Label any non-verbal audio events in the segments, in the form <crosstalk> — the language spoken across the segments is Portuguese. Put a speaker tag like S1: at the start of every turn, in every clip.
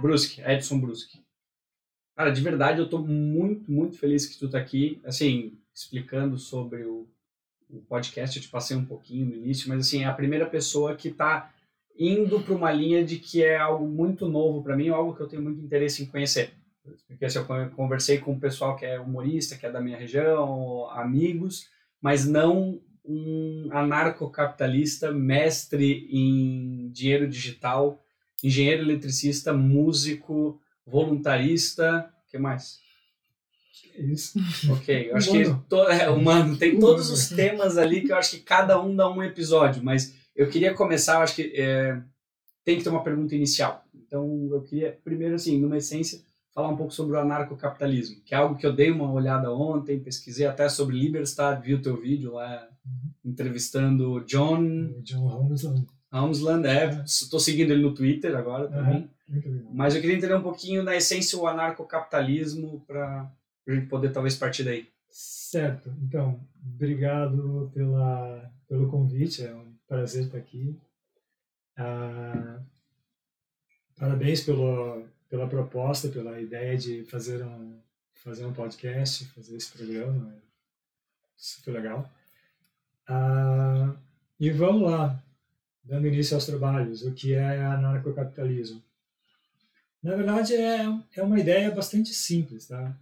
S1: Brusque, Edson Brusque. Cara, de verdade, eu tô muito, muito feliz que tu tá aqui, assim, explicando sobre o, o podcast, eu te passei um pouquinho no início, mas assim, é a primeira pessoa que tá indo para uma linha de que é algo muito novo para mim, algo que eu tenho muito interesse em conhecer. Porque assim, eu conversei com o pessoal que é humorista, que é da minha região, amigos, mas não um anarcocapitalista, mestre em dinheiro digital, engenheiro eletricista, músico, voluntarista, o que mais?
S2: Isso.
S1: Ok, eu acho que to, é, humano, tem todos os temas ali que eu acho que cada um dá um episódio, mas eu queria começar, eu acho que é, tem que ter uma pergunta inicial. Então, eu queria, primeiro, assim, numa essência, falar um pouco sobre o anarcocapitalismo, que é algo que eu dei uma olhada ontem, pesquisei até sobre Liberstad, vi o teu vídeo lá, uhum. entrevistando John...
S2: John Helmsland.
S1: Helmsland, é, estou seguindo ele no Twitter agora também. Uhum. Mas eu queria entender um pouquinho na essência o anarcocapitalismo para a gente poder talvez partir daí.
S2: Certo. Então, obrigado pela, pelo convite. É um prazer estar aqui. Ah, parabéns pelo, pela proposta, pela ideia de fazer um, fazer um podcast, fazer esse programa. É super legal. Ah, e vamos lá, dando início aos trabalhos. O que é anarcocapitalismo? Na verdade, é, é uma ideia bastante simples, tá?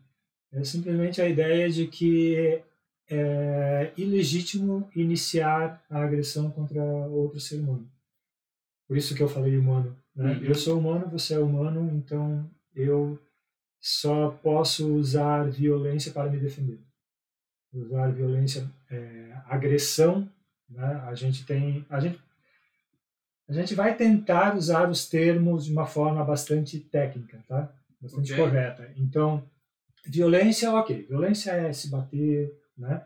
S2: É simplesmente a ideia de que é ilegítimo iniciar a agressão contra outro ser humano. Por isso que eu falei humano. Né? Uhum. Eu sou humano, você é humano, então eu só posso usar violência para me defender. Usar violência, é, agressão, né? A gente tem, a gente, a gente vai tentar usar os termos de uma forma bastante técnica, tá? Bastante okay. correta. Então, violência, ok, violência é se bater, né?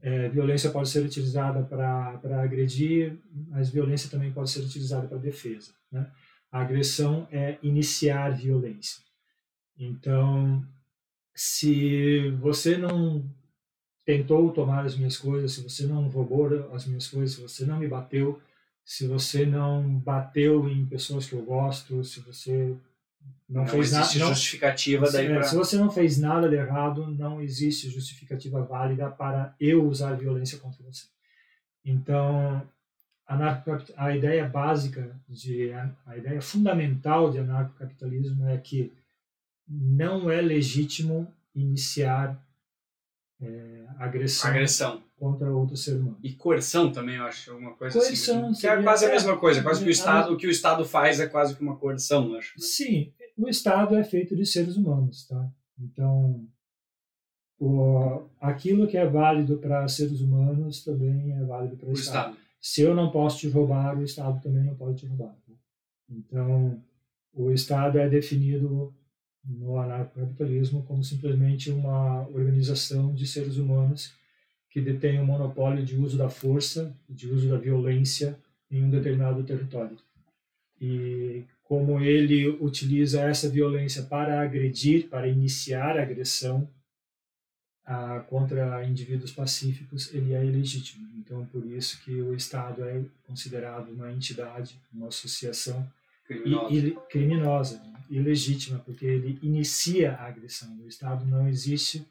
S2: É, violência pode ser utilizada para agredir, mas violência também pode ser utilizada para defesa. Né? A agressão é iniciar violência. Então, se você não tentou tomar as minhas coisas, se você não roubou as minhas coisas, se você não me bateu, se você não bateu em pessoas que eu gosto, se você
S1: não, não fez nada, justificativa
S2: não,
S1: daí
S2: é,
S1: pra...
S2: Se você não fez nada de errado, não existe justificativa válida para eu usar violência contra você. Então, a, a ideia básica, de, a ideia fundamental de anarcocapitalismo é que não é legítimo iniciar é, agressão,
S1: agressão,
S2: contra outro ser humano.
S1: E coerção também, eu acho, uma coisa
S2: coerção
S1: assim. Que é quase a mesma coisa, quase que o Estado, o que o Estado faz é quase que uma coerção, acho. Né?
S2: Sim, o Estado é feito de seres humanos, tá? Então, o, aquilo que é válido para seres humanos também é válido para o Estado. Estado. Se eu não posso te roubar, o Estado também não pode te roubar. Tá? Então, o Estado é definido no anarcocapitalismo como simplesmente uma organização de seres humanos que detém o monopólio de uso da força, de uso da violência em um determinado território. E como ele utiliza essa violência para agredir, para iniciar a agressão a, contra indivíduos pacíficos, ele é ilegítimo. Então, por isso que o Estado é considerado uma entidade, uma associação criminosa, e, criminosa ilegítima, porque ele inicia a agressão. O Estado não existe,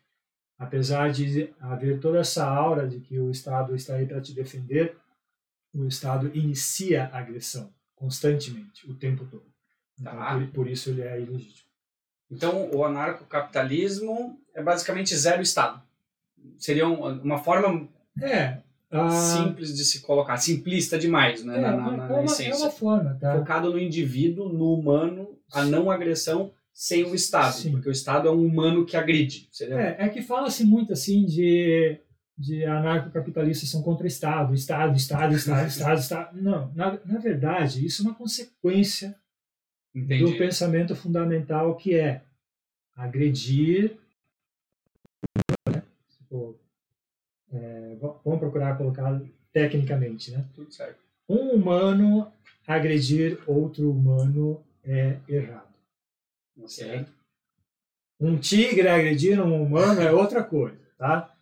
S2: apesar de haver toda essa aura de que o Estado está aí para te defender, o Estado inicia a agressão constantemente, o tempo todo. Então, tá. por, por, isso ele é ilegítimo.
S1: Então, o anarcocapitalismo é basicamente zero Estado. Seria uma forma
S2: é,
S1: simples de se colocar, simplista demais, né?
S2: É,
S1: na,
S2: na, na, na é essência. É uma forma, tá?
S1: Focado no indivíduo, no humano, a não agressão sem o Estado, Sim. porque o Estado é um humano que agride.
S2: É, é que fala-se muito assim de de anarcocapitalistas são contra o Estado, Estado, Estado, Estado, <laughs> Estado, Estado. Não, na, na verdade, isso é uma consequência Entendi. do pensamento fundamental que é agredir. Né? É, vamos procurar colocar tecnicamente, né?
S1: Tudo certo.
S2: Um humano agredir outro humano é errado.
S1: Certo.
S2: Um tigre agredir um humano é outra coisa, tá?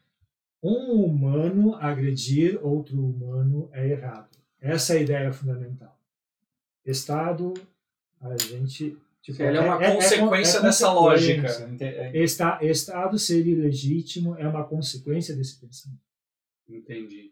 S2: Um humano agredir outro humano é errado. Essa é a ideia fundamental. Estado, a gente
S1: Tipo, ele é uma é, consequência é, é, dessa lógica.
S2: Esta, Estado ser ilegítimo é uma consequência desse pensamento.
S1: Entendi.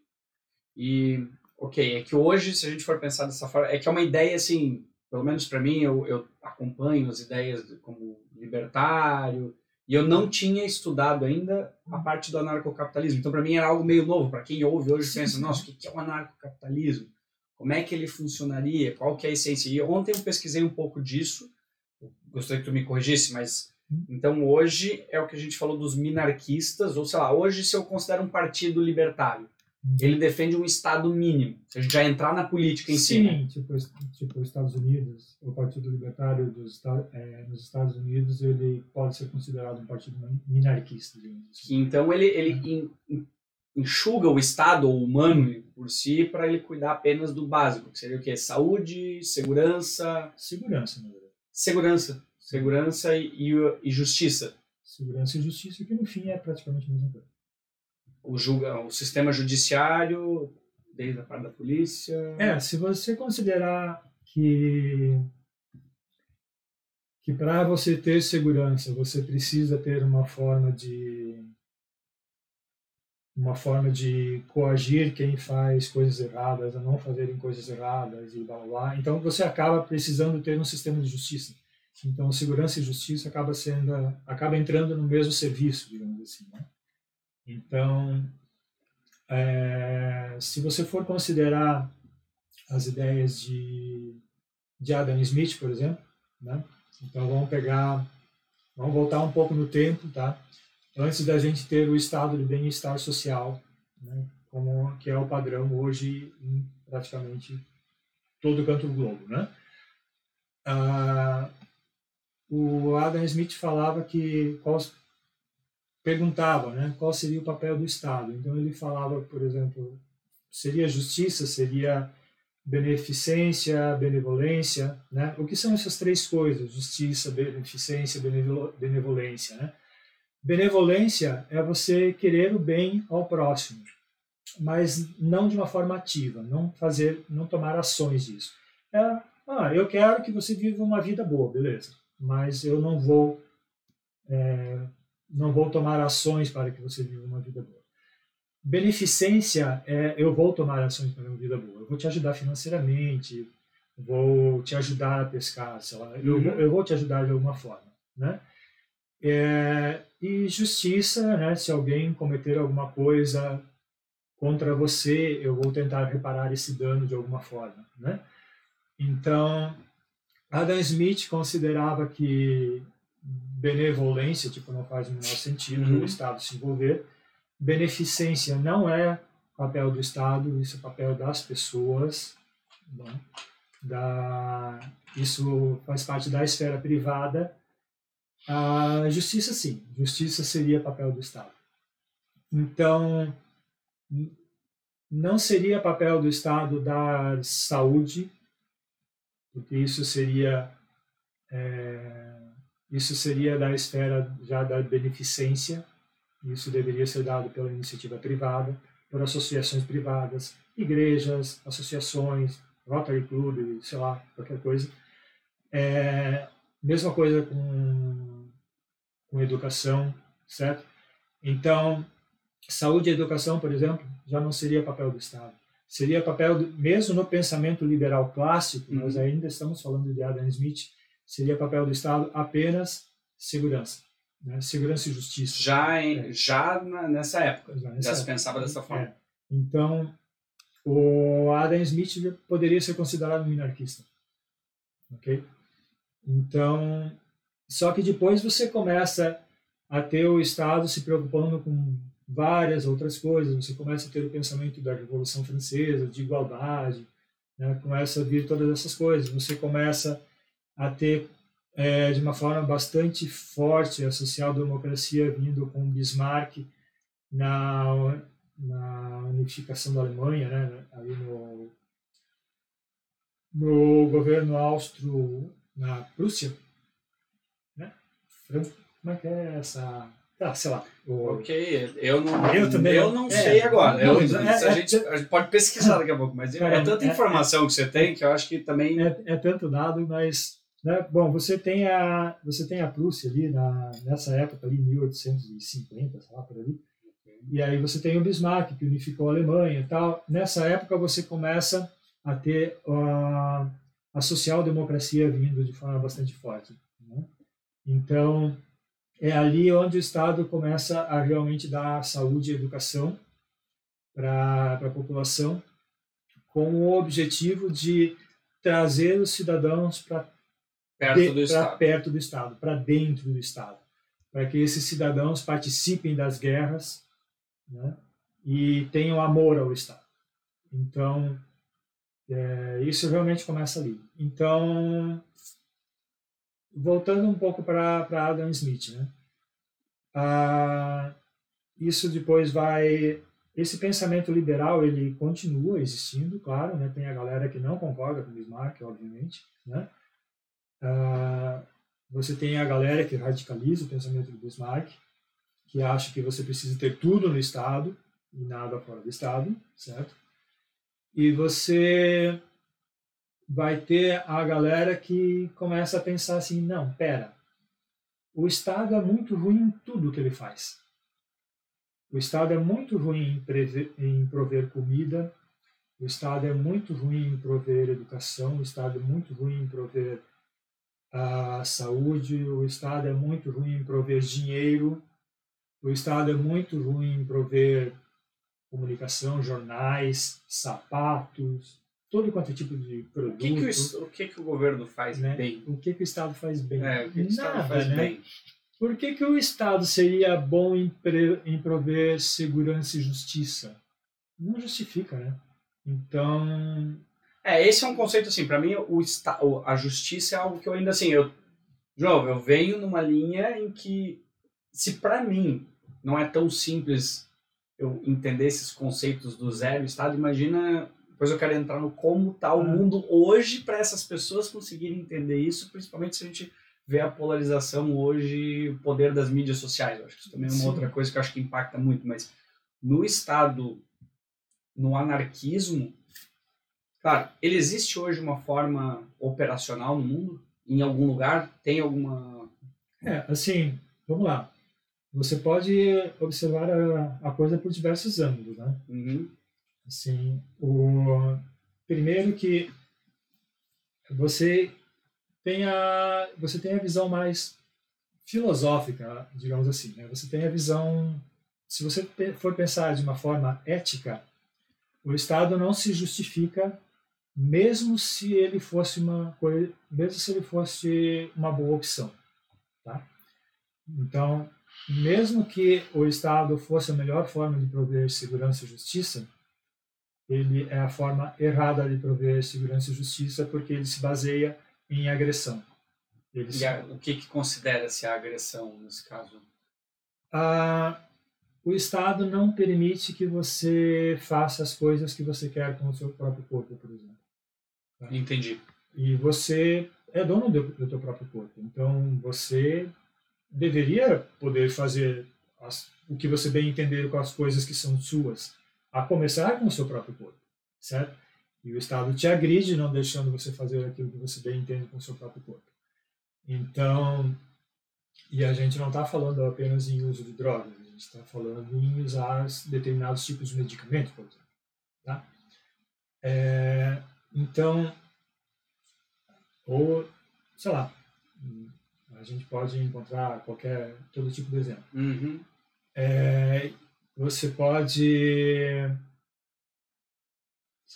S1: E, ok, é que hoje, se a gente for pensar dessa forma, é que é uma ideia assim, pelo menos para mim, eu, eu acompanho as ideias como libertário, e eu não tinha estudado ainda a parte do anarcocapitalismo. Então, para mim, era algo meio novo. Para quem ouve hoje, pensa, nossa, o que é o anarcocapitalismo? Como é que ele funcionaria? Qual que é a essência? E ontem eu pesquisei um pouco disso. Gostaria que tu me corrigisse, mas então hoje é o que a gente falou dos minarquistas, ou sei lá, hoje se eu considero um partido libertário, ele defende um Estado mínimo. Se a gente já entrar na política em
S2: Sim, si. Sim, né? tipo, tipo os Estados Unidos, o Partido Libertário dos, é, nos Estados Unidos, ele pode ser considerado um partido minarquista.
S1: Assim. Então ele, ele é. enxuga o Estado humano por si para ele cuidar apenas do básico, que seria o quê? Saúde, segurança...
S2: Segurança, na verdade.
S1: Segurança. Segurança e, e justiça.
S2: Segurança e justiça, que no fim é praticamente a mesma coisa
S1: o, julga, o sistema judiciário, desde a parte da polícia.
S2: É, se você considerar que que para você ter segurança você precisa ter uma forma de uma forma de coagir quem faz coisas erradas a não fazerem coisas erradas e blá blá. Então você acaba precisando ter um sistema de justiça. Então segurança e justiça acaba sendo acaba entrando no mesmo serviço, digamos assim. Né? Então, é, se você for considerar as ideias de, de Adam Smith, por exemplo, né? então vamos pegar, vamos voltar um pouco no tempo, tá? Antes da gente ter o estado de bem-estar social, né? como que é o padrão hoje em praticamente todo canto do globo, né? Ah, o Adam Smith falava que perguntava né, qual seria o papel do Estado. Então ele falava, por exemplo, seria justiça, seria beneficência, benevolência, né? O que são essas três coisas? Justiça, beneficência, benevolência, né? Benevolência é você querer o bem ao próximo, mas não de uma forma ativa, não fazer, não tomar ações disso. É, ah, eu quero que você viva uma vida boa, beleza? Mas eu não vou é, não vou tomar ações para que você viva uma vida boa. Beneficência é eu vou tomar ações para uma vida boa. Eu vou te ajudar financeiramente, vou te ajudar a pescar, sei lá, eu, uhum. eu vou te ajudar de alguma forma, né? É, e justiça, né? Se alguém cometer alguma coisa contra você, eu vou tentar reparar esse dano de alguma forma, né? Então, Adam Smith considerava que benevolência, tipo, não faz o menor sentido uhum. o Estado se envolver. Beneficência não é papel do Estado, isso é papel das pessoas. Né? Da, isso faz parte da esfera privada. A justiça, sim. Justiça seria papel do Estado. Então, não seria papel do Estado dar saúde, porque isso seria é, isso seria da esfera já da beneficência, isso deveria ser dado pela iniciativa privada, por associações privadas, igrejas, associações, Rotary Club, sei lá, qualquer coisa. É, mesma coisa com, com educação, certo? Então, saúde e educação, por exemplo, já não seria papel do Estado. Seria papel, do, mesmo no pensamento liberal clássico, uhum. nós ainda estamos falando de Adam Smith, seria papel do Estado apenas segurança. Né? Segurança e justiça.
S1: Já, em, é. já na, nessa época, já, nessa já época. se pensava dessa forma. É.
S2: Então, o Adam Smith poderia ser considerado um minarquista. Ok? Então, só que depois você começa a ter o Estado se preocupando com várias outras coisas, você começa a ter o pensamento da Revolução Francesa, de igualdade, né? começa a vir todas essas coisas, você começa a ter é, de uma forma bastante forte a social-democracia vindo com Bismarck na, na unificação da Alemanha, né, ali no, no governo austro na Prússia, né? Como é que é essa ah, sei lá.
S1: O... Ok, eu não, eu também eu não, sei é, agora. Não, eu, é, a, gente, a, gente, pode pesquisar daqui a pouco, mas é, é tanta informação que você tem que eu acho que também.
S2: É, é tanto dado, mas Né? Bom, você tem a você tem a Prússia ali na, nessa época ali 1850, sei lá por ali. E aí você tem o Bismarck que unificou a Alemanha e tal. Nessa época você começa a ter a, a social-democracia vindo de forma bastante forte. Né? Então é ali onde o Estado começa a realmente dar saúde e educação para a população, com o objetivo de trazer os cidadãos para
S1: perto, do Estado.
S2: perto do Estado, para dentro do Estado, para que esses cidadãos participem das guerras né, e tenham amor ao Estado. Então, é, isso realmente começa ali. Então, voltando um pouco para Adam Smith, né? Ah, isso depois vai esse pensamento liberal ele continua existindo, claro, né? Tem a galera que não concorda com Bismarck, obviamente, né? Ah, você tem a galera que radicaliza o pensamento do Bismarck, que acha que você precisa ter tudo no Estado e nada fora do Estado, certo? E você vai ter a galera que começa a pensar assim, não, pera, o Estado é muito ruim em tudo que ele faz. O Estado é muito ruim em, prever, em prover comida, o Estado é muito ruim em prover educação, o Estado é muito ruim em prover a saúde, o Estado é muito ruim em prover dinheiro, o Estado é muito ruim em prover comunicação, jornais, sapatos, todo quanto é tipo de produto. O
S1: que, que, o, o, que, que o governo faz né? bem?
S2: O que, que o Estado faz bem?
S1: É, o que, que o Estado Nada, faz
S2: né?
S1: bem?
S2: Por que, que o Estado seria bom em, pre, em prover segurança e justiça? Não justifica, né? Então,
S1: é, esse é um conceito assim, para mim o, a justiça é algo que eu ainda assim, eu João, eu venho numa linha em que se para mim não é tão simples eu entender esses conceitos do zero estado, imagina, depois eu quero entrar no como tá o uhum. mundo hoje para essas pessoas conseguirem entender isso, principalmente se a gente vê a polarização hoje, o poder das mídias sociais. Eu acho que isso também é uma Sim. outra coisa que eu acho que impacta muito, mas no estado no anarquismo, Claro, ele existe hoje uma forma operacional no mundo? Em algum lugar? Tem alguma.
S2: É, assim, vamos lá. Você pode observar a, a coisa por diversos ângulos, né?
S1: Uhum.
S2: Assim, o primeiro que você tem a você tem a visão mais filosófica, digamos assim, né? Você tem a visão se você for pensar de uma forma ética, o Estado não se justifica mesmo se ele fosse uma coisa, mesmo se ele fosse uma boa opção, tá? Então, mesmo que o Estado fosse a melhor forma de prover segurança e justiça, ele é a forma errada de prover segurança e justiça porque ele se baseia em agressão.
S1: Ele e a, o que, que considera-se a agressão nesse caso?
S2: Ah, o Estado não permite que você faça as coisas que você quer com o seu próprio corpo, por exemplo.
S1: Entendi.
S2: E você é dono do, do teu próprio corpo. Então você deveria poder fazer as, o que você bem entender com as coisas que são suas, a começar com o seu próprio corpo, certo? E o Estado te agride não deixando você fazer aquilo que você bem entende com o seu próprio corpo. Então, e a gente não está falando apenas em uso de drogas, a gente está falando em usar determinados tipos de medicamentos, por exemplo. Tá? É, então, ou, sei lá, a gente pode encontrar qualquer, todo tipo de exemplo.
S1: Uhum.
S2: É, você pode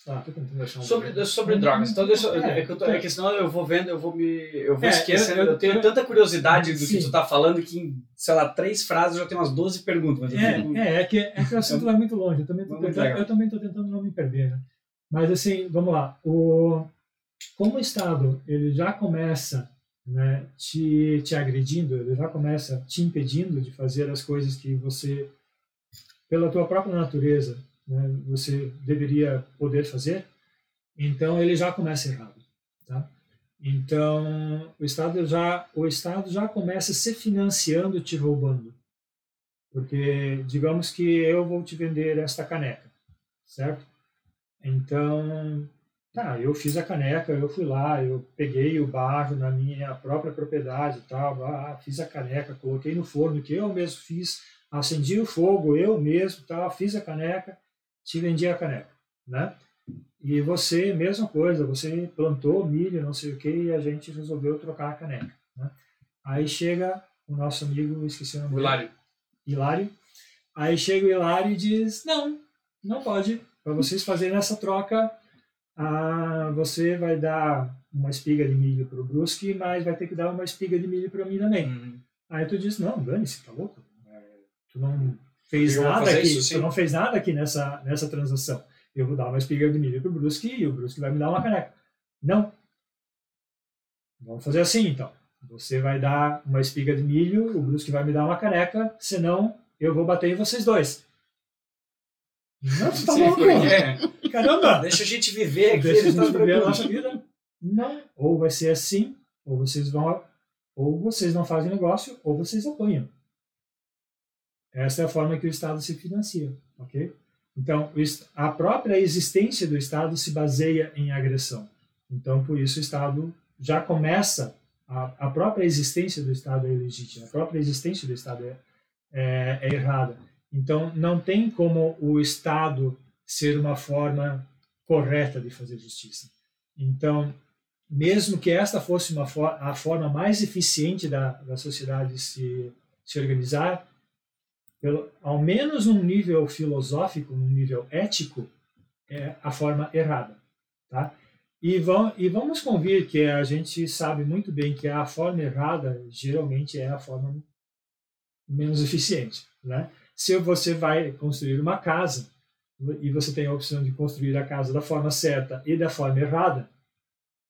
S2: ah,
S1: um sobre, sobre drogas. Então deixa, é, é, que tô, é, que senão eu vou vendo, eu vou me. Eu vou é, esquecendo. Eu, eu, eu, tenho tanta curiosidade do sim. que tu tá falando que em, sei lá, três frases eu já tenho umas 12 perguntas.
S2: É, é, é, que, é que o assunto vai muito longe. Eu também tô tentando, eu também tô tentando não me perder. Né? Mas assim, vamos lá. O, como o Estado ele já começa né, te, te agredindo, ele já começa te impedindo de fazer as coisas que você, pela tua própria natureza, né, você deveria poder fazer, então ele já começa errado. Tá? Então o Estado já o Estado já começa se financiando te roubando, porque digamos que eu vou te vender esta caneca, certo? Então, Tá, eu fiz a caneca, eu fui lá, eu peguei o barro na minha própria propriedade e tal, ah, fiz a caneca, coloquei no forno que eu mesmo fiz, acendi o fogo eu mesmo, tal, fiz a caneca, te vendi a caneca, né? E você, mesma coisa, você plantou milho, não sei o que, e a gente resolveu trocar a caneca. Né? Aí chega o nosso amigo, esqueci o nome.
S1: Hilário.
S2: Hilário. Aí chega o Hilário e diz: Não, não pode. Para vocês fazerem essa troca, ah, você vai dar uma espiga de milho para o Brusque, mas vai ter que dar uma espiga de milho para mim também. Uhum. Aí tu diz: Não, dane-se, tá louco? É, tu não fez Eu nada aqui, isso, tu não fez nada aqui nessa, nessa transação. Eu vou dar uma espiga de milho para o Brusque e o Brusque vai me dar uma caneca. Não. Vamos fazer assim então. Você vai dar uma espiga de milho, o Brusque vai me dar uma caneca, senão eu vou bater em vocês dois. Não, você tá louco? É. Caramba!
S1: Deixa a gente viver aqui.
S2: Deixa a gente viver a nossa vida. Não. Ou vai ser assim, ou vocês vão, ou vocês não fazem negócio, ou vocês apanham. Essa é a forma que o Estado se financia, ok? Então, a própria existência do Estado se baseia em agressão. Então, por isso o Estado já começa a, a própria existência do Estado é ilegítima, a própria existência do Estado é, é, é errada. Então, não tem como o Estado ser uma forma correta de fazer justiça. Então, mesmo que esta fosse uma for a forma mais eficiente da, da sociedade se, se organizar, pelo, ao menos num nível filosófico, num nível ético, é a forma errada. Tá? E, vão, e vamos convir que a gente sabe muito bem que a forma errada geralmente é a forma menos eficiente. Né? Se você vai construir uma casa e você tem a opção de construir a casa da forma certa e da forma errada,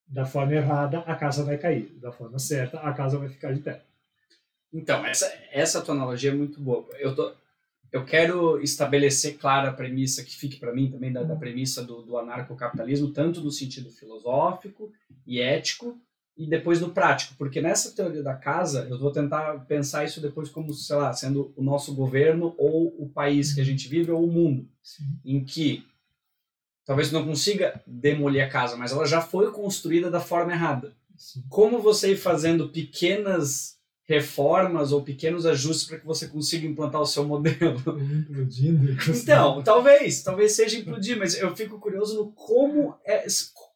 S2: da forma errada a casa vai cair, da forma certa a casa vai ficar de pé.
S1: Então, essa, essa tua analogia é muito boa. Eu, tô, eu quero estabelecer clara a premissa, que fique para mim também da, da premissa do, do anarcocapitalismo, tanto no sentido filosófico e ético, e depois no prático, porque nessa teoria da casa, eu vou tentar pensar isso depois como, sei lá, sendo o nosso governo ou o país que a gente vive ou o mundo, Sim. em que talvez não consiga demolir a casa, mas ela já foi construída da forma errada. Sim. Como você ir fazendo pequenas reformas ou pequenos ajustes para que você consiga implantar o seu modelo. <laughs>
S2: Implodindo.
S1: Então, talvez, talvez seja implodir, mas eu fico curioso no como é,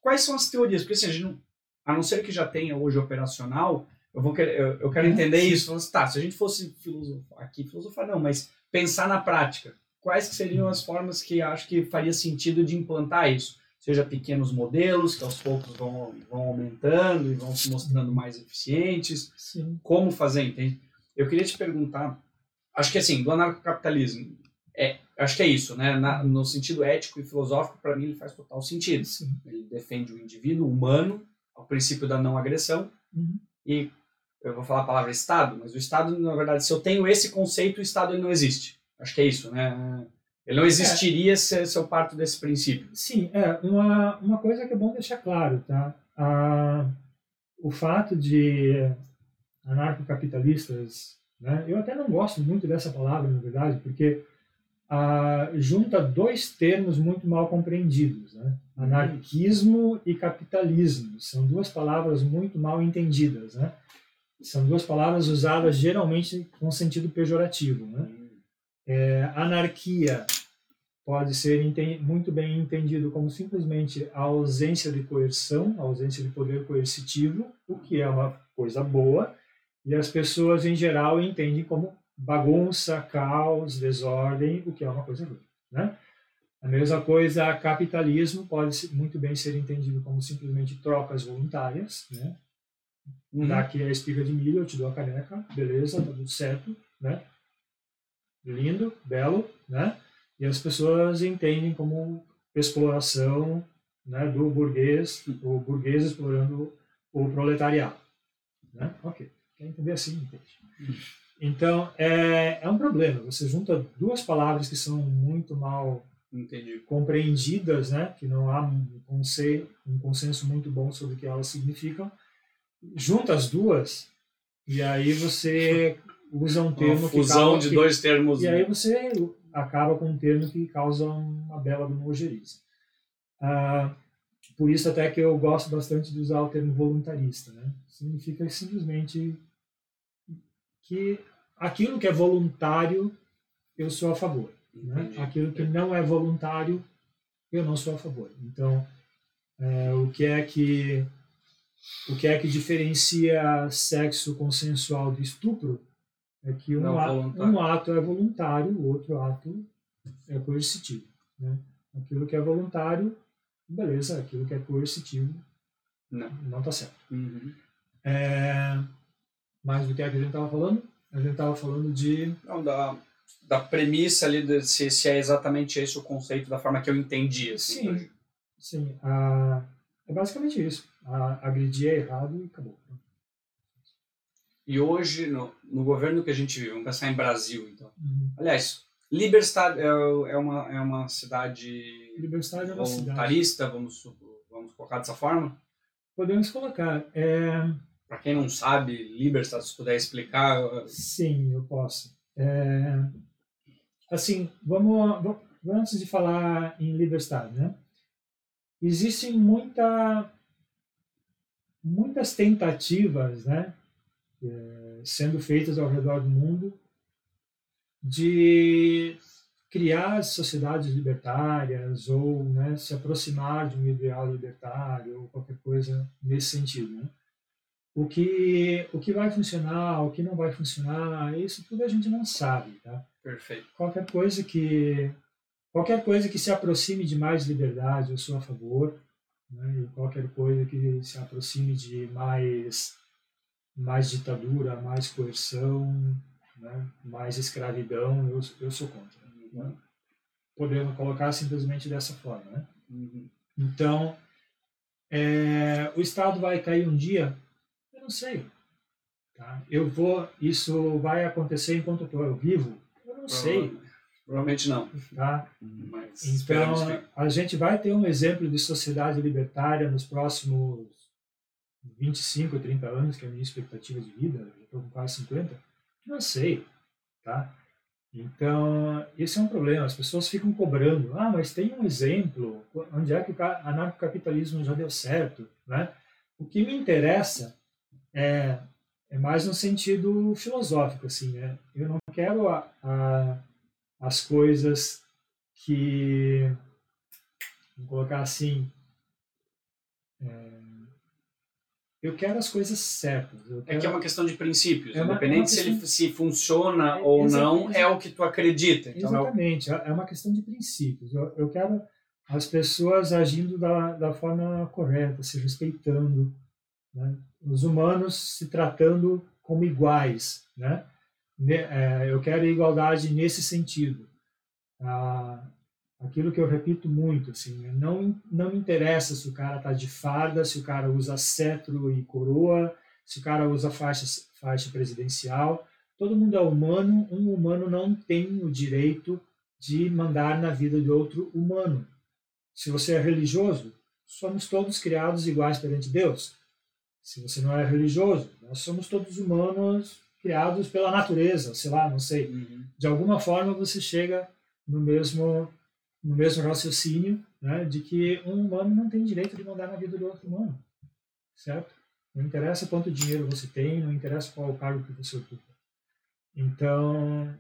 S1: quais são as teorias, porque assim, a, não, a não ser que já tenha hoje operacional, eu vou querer, eu, eu quero entender sim. isso. Assim, tá, se a gente fosse filosofar aqui, filosofar não, mas pensar na prática, quais seriam as formas que acho que faria sentido de implantar isso? seja pequenos modelos que aos poucos vão, vão aumentando e vão se mostrando mais eficientes. Sim. Como fazer, entende? Eu queria te perguntar, acho que assim, do anarcocapitalismo, é, acho que é isso, né? Na, no sentido ético e filosófico, para mim ele faz total sentido. Sim. Ele defende o indivíduo humano, ao princípio da não agressão, uhum. e eu vou falar a palavra Estado, mas o Estado, na verdade, se eu tenho esse conceito, o Estado ele não existe. Acho que é isso, né? Ele não existiria é. se, se eu parto desse princípio.
S2: Sim, é uma, uma coisa que é bom deixar claro, tá? Ah, o fato de anarcocapitalistas, né? Eu até não gosto muito dessa palavra, na verdade, porque ah, junta dois termos muito mal compreendidos, né? Anarquismo e capitalismo são duas palavras muito mal entendidas, né? São duas palavras usadas geralmente com sentido pejorativo, né? É, anarquia pode ser muito bem entendido como simplesmente a ausência de coerção, a ausência de poder coercitivo, o que é uma coisa boa, e as pessoas em geral entendem como bagunça, caos, desordem, o que é uma coisa ruim. Né? A mesma coisa, capitalismo pode muito bem ser entendido como simplesmente trocas voluntárias, né? Uhum. Dá aqui a espiga de milho, eu te dou a caneca, beleza, tá tudo certo, né? lindo, belo, né? E as pessoas entendem como exploração né, do burguês, o burguês explorando o proletariado. Né? Ok, quer entender assim, entende. Então, é, é um problema. Você junta duas palavras que são muito mal Entendi. compreendidas, né? que não há um consenso, um consenso muito bom sobre o que elas significam. Junta as duas e aí você usa um termo
S1: uma fusão
S2: de
S1: que, dois termos.
S2: E aí você acaba com um termo que causa uma bela nojeriza. Ah, por isso até que eu gosto bastante de usar o termo voluntarista, né? Significa simplesmente que aquilo que é voluntário eu sou a favor, né? Aquilo que não é voluntário eu não sou a favor. Então, é, o que é que o que é que diferencia sexo consensual de estupro é que um, ato, um ato é voluntário, o outro ato é coercitivo. Né? Aquilo que é voluntário, beleza, aquilo que é coercitivo não está certo.
S1: Uhum.
S2: É, mas do que é que a gente estava falando? A gente estava falando de.
S1: Não, da, da premissa ali, de se, se é exatamente esse o conceito, da forma que eu entendi.
S2: Assim, sim, sim. A, é basicamente isso. A, agredir é errado e acabou.
S1: E hoje, no, no governo que a gente vive, vamos pensar em Brasil, então.
S2: Uhum.
S1: Aliás, Liberstad é, é, uma, é uma cidade
S2: Liberstad é uma
S1: voluntarista,
S2: cidade.
S1: Vamos, vamos colocar dessa forma?
S2: Podemos colocar. É...
S1: Para quem não sabe, Liberstad, se puder explicar.
S2: Sim, eu posso. É... Assim, vamos, vamos, antes de falar em Liberstad, né? Existem muita, muitas tentativas, né? É, sendo feitas ao redor do mundo de criar sociedades libertárias ou né, se aproximar de um ideal libertário ou qualquer coisa nesse sentido. Né? O, que, o que vai funcionar, o que não vai funcionar, isso tudo a gente não sabe. Tá?
S1: Perfeito.
S2: Qualquer coisa que qualquer coisa que se aproxime de mais liberdade eu sou a favor. Né? E qualquer coisa que se aproxime de mais mais ditadura, mais coerção, né? mais escravidão, eu, eu sou contra. Né? Podemos colocar simplesmente dessa forma. Né?
S1: Uhum.
S2: Então, é, o Estado vai cair um dia? Não sei. Tá? Eu vou, isso vai acontecer enquanto eu estou vivo? Eu não sei.
S1: Provavelmente não.
S2: Tá?
S1: Mas
S2: então, que... a gente vai ter um exemplo de sociedade libertária nos próximos 25, 30 anos, que é a minha expectativa de vida, eu estou com quase 50, não sei, tá? Então, esse é um problema. As pessoas ficam cobrando. Ah, mas tem um exemplo. Onde é que o anarcocapitalismo já deu certo, né? O que me interessa é, é mais no sentido filosófico, assim, né? Eu não quero a, a, as coisas que, vamos colocar assim, é, eu quero as coisas certas. Quero...
S1: É que é uma questão de princípios. É uma, Independente é questão... se ele se funciona é, ou não, é o que tu acredita.
S2: Então é exatamente. É, uma questão de princípios. Eu, eu quero as pessoas agindo da, da forma correta, se respeitando. Né? Os humanos se tratando como iguais. Né? É, eu quero igualdade nesse sentido. Ah, aquilo que eu repito muito, assim, né? não, não me interessa se o cara tá de farda, se o cara usa cetro e coroa, se o cara usa faixa, faixa presidencial. Todo mundo é humano, um humano não tem o direito de mandar na vida de outro humano. Se você é religioso, somos todos criados iguais perante Deus. Se você não é religioso, nós somos todos humanos criados pela natureza, sei lá, não sei.
S1: Uhum.
S2: De alguma forma você chega no mesmo no mesmo raciocínio né, de que um humano não tem direito de mandar na vida do outro humano, certo? Não interessa quanto dinheiro você tem, não interessa qual o cargo que você ocupa. Então,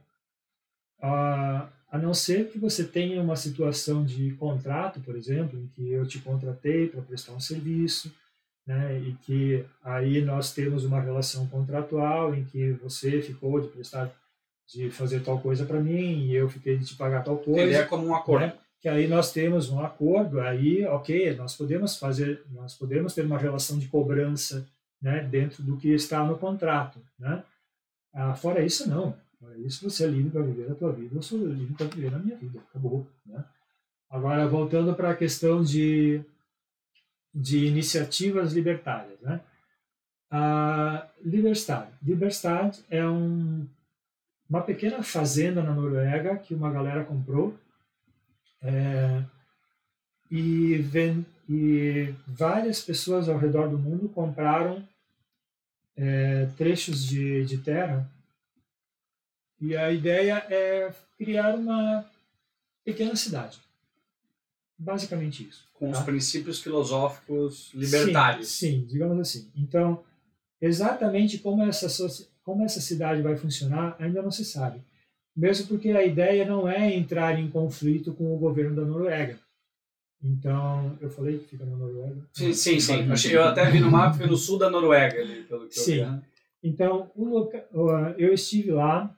S2: a, a não ser que você tenha uma situação de contrato, por exemplo, em que eu te contratei para prestar um serviço, né, e que aí nós temos uma relação contratual em que você ficou de prestar de fazer tal coisa para mim e eu fiquei de te pagar tal coisa. Ele
S1: é como um acordo. Né?
S2: Que aí nós temos um acordo, aí, ok, nós podemos fazer, nós podemos ter uma relação de cobrança né, dentro do que está no contrato. Né? Ah, fora isso, não. Fora isso, você é livre para viver a tua vida, eu sou livre para viver a minha vida. Acabou. Né? Agora, voltando para a questão de, de iniciativas libertárias. Né? A Liberstad. Liberstad é um uma pequena fazenda na Noruega que uma galera comprou é, e, vem, e, várias pessoas ao redor do mundo compraram é, trechos de, de terra e a ideia é criar uma pequena cidade. Basicamente isso.
S1: Com
S2: tá?
S1: os princípios filosóficos libertários.
S2: Sim, sim, digamos assim. Então, exatamente como essa, como essa cidade vai funcionar ainda não se sabe. Mesmo porque a ideia não é entrar em conflito com o governo da Noruega. Então, eu falei que fica na Noruega?
S1: Sim, sim, sim. Eu até vi no mapa, fica no sul da Noruega, ali, pelo que
S2: sim.
S1: eu vi. né?
S2: Então, loca... eu estive lá,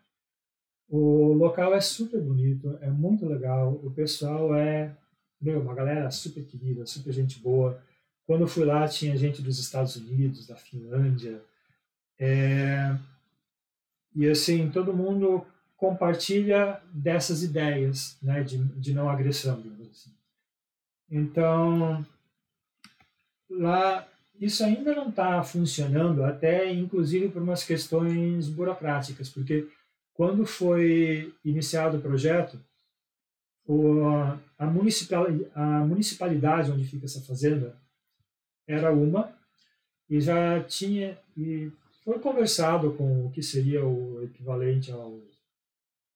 S2: o local é super bonito, é muito legal, o pessoal é, meu, uma galera super querida, super gente boa. Quando eu fui lá, tinha gente dos Estados Unidos, da Finlândia, é... e assim, todo mundo compartilha dessas ideias né, de, de não agressão, assim. Então, lá, isso ainda não está funcionando, até inclusive por umas questões burocráticas, porque quando foi iniciado o projeto, o, a, municipal, a municipalidade onde fica essa fazenda era uma, e já tinha, e foi conversado com o que seria o equivalente ao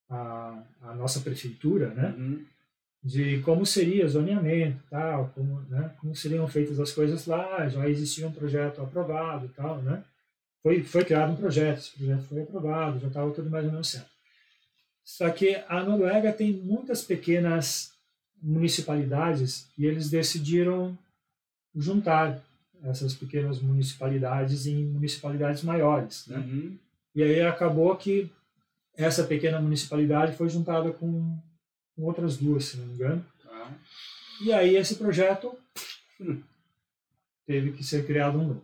S2: a, a nossa prefeitura, né?
S1: Uhum.
S2: De como seria zoneamento, tal, como, né? Como seriam feitas as coisas lá. Já existia um projeto aprovado, tal, né? Foi foi criado um projeto, esse projeto foi aprovado, já estava tudo mais ou menos certo. Só que a Noruega tem muitas pequenas municipalidades e eles decidiram juntar essas pequenas municipalidades em municipalidades maiores, né?
S1: Uhum.
S2: E aí acabou que essa pequena municipalidade foi juntada com, com outras duas, se não me engano.
S1: Tá.
S2: E aí esse projeto hum, teve que ser criado um novo,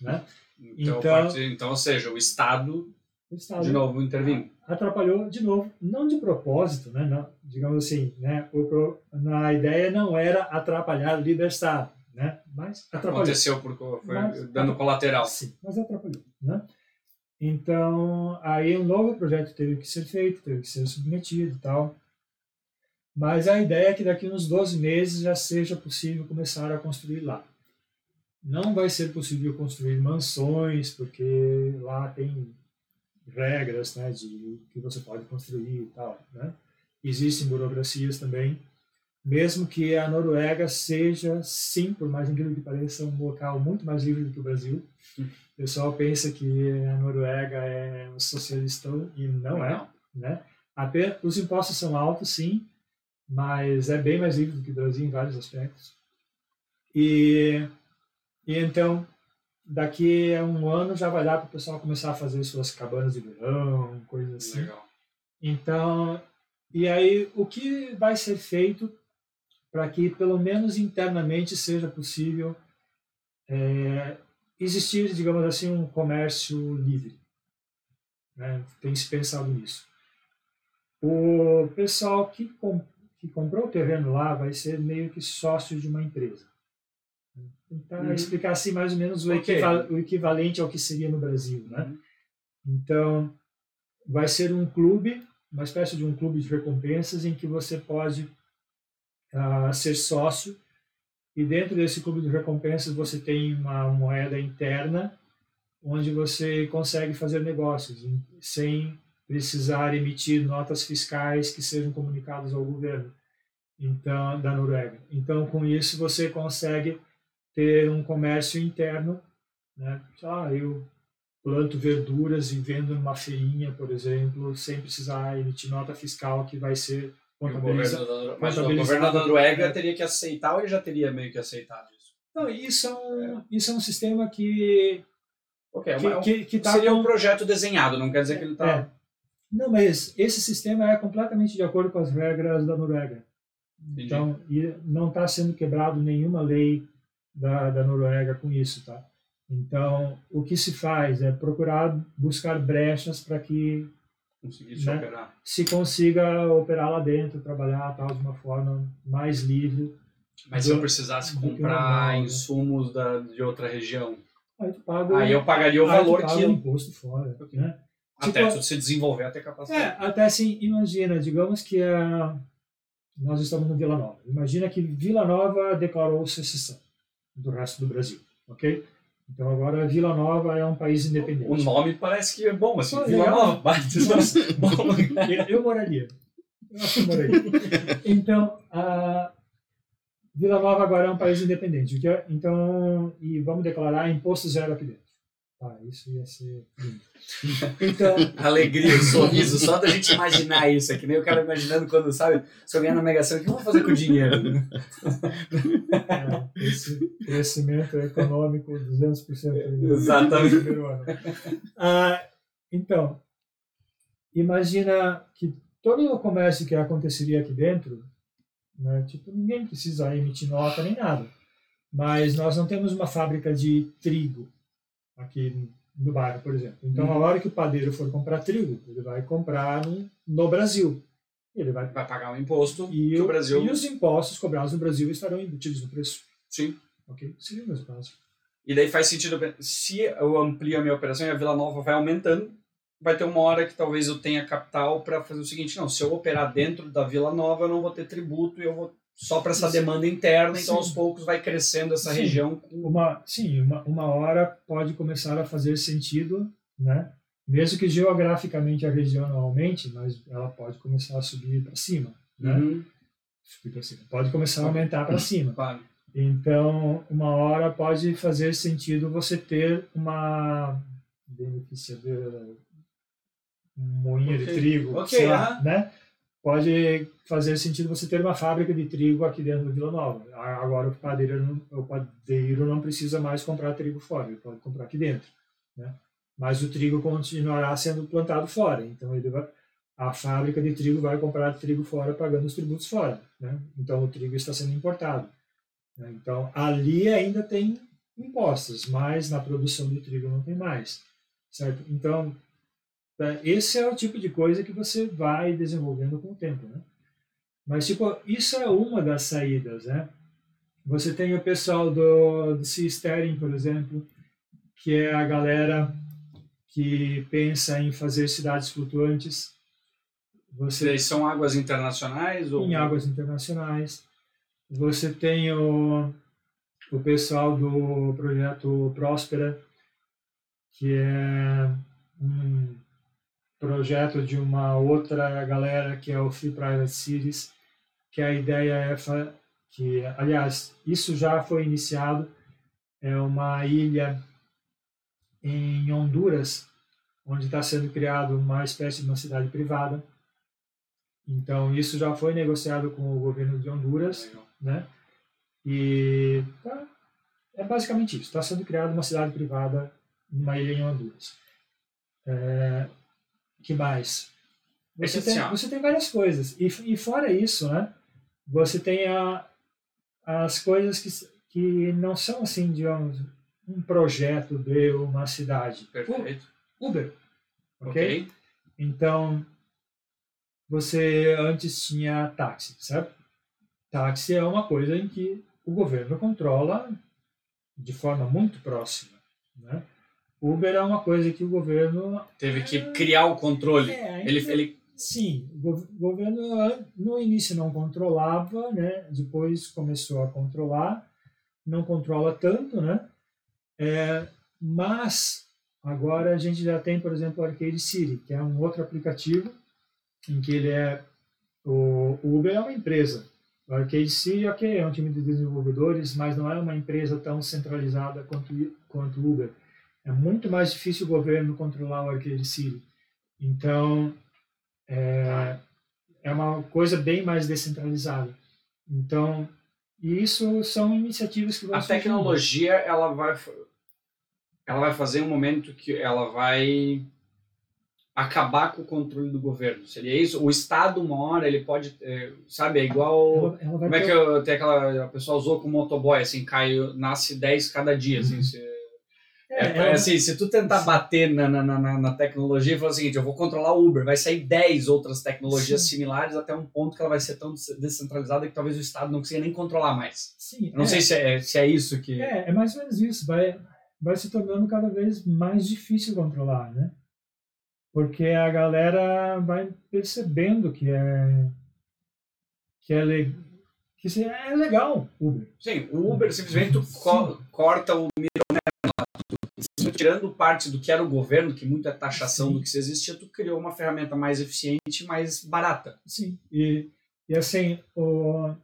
S2: né?
S1: Então,
S2: Então-
S1: parte- então, ou seja, o Estado,
S2: O Estado
S1: de novo, intervindo.
S2: atrapalhou de novo, não de propósito, né? Não, digamos assim, né? O, na ideia não era atrapalhar o líder Estado, né? Mas atrapalhou.
S1: Aconteceu porque foi
S2: Mas-
S1: dando colateral.
S2: Sim, mas atrapalhou, né? Então, aí um novo projeto teve que ser feito, teve que ser submetido e tal. Mas a ideia é que daqui uns 12 meses já seja possível começar a construir lá. Não vai ser possível construir mansões, porque lá tem regras né, de o que você pode construir e tal. Né? Existem burocracias também. Mesmo que a Noruega seja, sim, por mais incrível que pareça, um local muito mais livre do que o Brasil. O pessoal pensa que a Noruega é um socialistão e não é. Né? Até, os impostos são altos, sim, mas é bem mais livre do que o Brasil em vários aspectos. E, e então, daqui a um ano já vai dar para o pessoal começar a fazer suas cabanas de verão, coisas assim.
S1: Legal.
S2: Então, e aí o que vai ser feito para que pelo menos internamente seja possível é, existir, digamos assim, um comércio livre? Né? Tem se pensado nisso. O pessoal que, com, que comprou o terreno lá vai ser meio que sócio de uma empresa. Tentar
S1: Uhum.
S2: explicar assim mais ou menos o,
S1: Ok.
S2: equiva- o equivalente ao que seria no Brasil, né?
S1: Uhum.
S2: Então, vai ser um clube, uma espécie de um clube de recompensas em que você pode ah, ser sócio e dentro desse clube de recompensas você tem uma moeda interna onde você consegue fazer negócios em- sem precisar emitir notas fiscais que sejam comunicadas ao governo então da Noruega. Então, com isso você consegue ter um comércio interno, né? Ah, eu planto verduras e vendo numa feirinha, por exemplo, sem precisar emitir nota fiscal que vai ser contabilizada.
S1: mas o governo da Noruega teria que aceitar ou ele já teria meio que aceitado isso?
S2: Não, isso é um, isso é um sistema que
S1: Ok, é
S2: que,
S1: uma-
S2: que, que tá
S1: seria
S2: com-
S1: um projeto desenhado, não quer dizer que ele está...
S2: É. Não, mas esse sistema é completamente de acordo com as regras da Noruega.
S1: Entendi.
S2: Então, e não está sendo quebrado nenhuma lei da, da Noruega com isso, tá? Então, o que se faz é procurar buscar brechas para que
S1: conseguisse
S2: né? se consiga operar lá dentro, trabalhar tal de uma forma mais livre.
S1: Mas se eu
S2: Do-
S1: precisasse
S2: do
S1: comprar
S2: normal, né?
S1: insumos da, de outra região,
S2: Aí paga
S1: aí eu pagaria o
S2: aí
S1: valor que...
S2: o imposto fora,
S1: Ok.
S2: né?
S1: Até
S2: Tipo-
S1: se desenvolver, até
S2: É,
S1: capacidade.
S2: até assim, imagina, digamos que a, nós estamos no Vila Nova. Imagina que Vila Nova declarou secessão do resto do Brasil, ok? Então agora Vila Nova é um país independente.
S1: O nome parece que é bom, assim,
S2: Pô,
S1: Vila
S2: legal.
S1: Nova, mas- bom lugar.
S2: Eu, eu moraria. Eu moraria. Então, a, Vila Nova agora é um país independente. É, então, e vamos declarar imposto zero aqui dentro. Ah, isso ia ser lindo. <laughs>
S1: Então... Alegria, sorriso, só da gente imaginar isso. É que nem o cara imaginando quando, sabe, se eu ganhar na Mega Sena, o que eu vou fazer com o dinheiro?
S2: É, esse crescimento econômico 200%
S1: Exatamente.
S2: no primeiro ano. Ah, então, imagina que todo o comércio que aconteceria aqui dentro, né, tipo, ninguém precisa emitir nota nem nada. Mas nós não temos uma fábrica de trigo aqui no bairro, por exemplo. Então, uhum. a hora que o padeiro for comprar trigo, ele vai comprar no, Brasil. Ele vai,
S1: vai pagar um imposto
S2: e
S1: o Brasil...
S2: E os impostos cobrados no Brasil estarão embutidos no preço.
S1: Sim.
S2: Ok? Seria o mesmo caso.
S1: E daí faz sentido, se eu amplio a minha operação e a Vila Nova vai aumentando, vai ter uma hora que talvez eu tenha capital para fazer o seguinte, não, se eu operar dentro da Vila Nova, eu não vou ter tributo e eu vou só para essa sim. demanda interna, então aos poucos vai crescendo essa
S2: sim.
S1: região.
S2: Uma, sim, uma, uma hora pode começar a fazer sentido, né? mesmo que geograficamente a região não aumente, mas ela pode começar a subir para cima. Né? Uhum. Subir para cima. Pode começar a aumentar para cima.
S1: Claro.
S2: Então, uma hora pode fazer sentido você ter uma beneficiadora, um moinho okay. de trigo,
S1: okay,
S2: lá, né? Pode fazer sentido você ter uma fábrica de trigo aqui dentro do Vila Nova. Agora o padeiro não, o padeiro não precisa mais comprar trigo fora, ele pode comprar aqui dentro, né? Mas o trigo continuará sendo plantado fora, então ele vai, a fábrica de trigo vai comprar trigo fora pagando os tributos fora, né? Então o trigo está sendo importado. Né? Então ali ainda tem impostos, mas na produção de trigo não tem mais, certo? Então? Esse é o tipo de coisa que você vai desenvolvendo com o tempo, né? Mas, tipo, isso é uma das saídas, né? Você tem o pessoal do, do Sea Steering, por exemplo, que é a galera que pensa em fazer cidades flutuantes.
S1: Você são águas internacionais? Ou...
S2: Em águas internacionais. Você tem o, o pessoal do projeto Próspera, que é um projeto de uma outra galera que é o Free Private Cities, que a ideia é que, aliás, isso já foi iniciado, é uma ilha em Honduras, onde está sendo criado uma espécie de uma cidade privada. Então, isso já foi negociado com o governo de Honduras, Legal. né? E tá, é basicamente isso. Está sendo criada uma cidade privada numa ilha em Honduras. É, que mais? Você, é tem, assim, você tem várias coisas. E, e fora isso, né? Você tem a, as coisas que, que não são assim, digamos, um projeto de uma cidade.
S1: Perfeito.
S2: Uber. Ok? Então, você antes tinha táxi, certo? Táxi é uma coisa em que o governo controla de forma muito próxima, né? Uber é uma coisa que o governo
S1: teve que criar o controle.
S2: É,
S1: ele, ele
S2: sim, o governo no início não controlava, né? Depois começou a controlar, não controla tanto, né? É, mas agora a gente já tem, por exemplo, o Arcade City, que é um outro aplicativo em que ele é o, o Uber é uma empresa. O Arcade City, ok, é um time de desenvolvedores, mas não é uma empresa tão centralizada quanto quanto o Uber é muito mais difícil o governo controlar o City. Então, é, é uma coisa bem mais descentralizada. Então, isso são iniciativas que vão
S1: A tecnologia, ela vai, ela vai fazer um momento que ela vai acabar com o controle do governo. Seria isso? O Estado, uma hora, ele pode, é, sabe, é igual...
S2: Ela, ela
S1: como é que eu, tem aquela... A pessoa usou com motoboy, assim, cai, nasce 10 cada dia, assim, uhum. É, é, é, assim, se tu tentar bater na, na, na, na, tecnologia e falar o seguinte, eu vou controlar o Uber, vai sair 10 outras tecnologias Sim. similares até um ponto que ela vai ser tão descentralizada que talvez o Estado não consiga nem controlar mais.
S2: Sim,
S1: eu não é. sei se é, se é isso que...
S2: É, é mais ou menos isso, vai, vai se tornando cada vez mais difícil controlar, né? Porque a galera vai percebendo que é que é, le, que é legal Uber.
S1: Sim, o Uber simplesmente co corta o tirando parte do que era o governo, que muita taxação Sim. do que se existia, tu criou uma ferramenta mais eficiente, mais barata.
S2: Sim. E, e assim, o,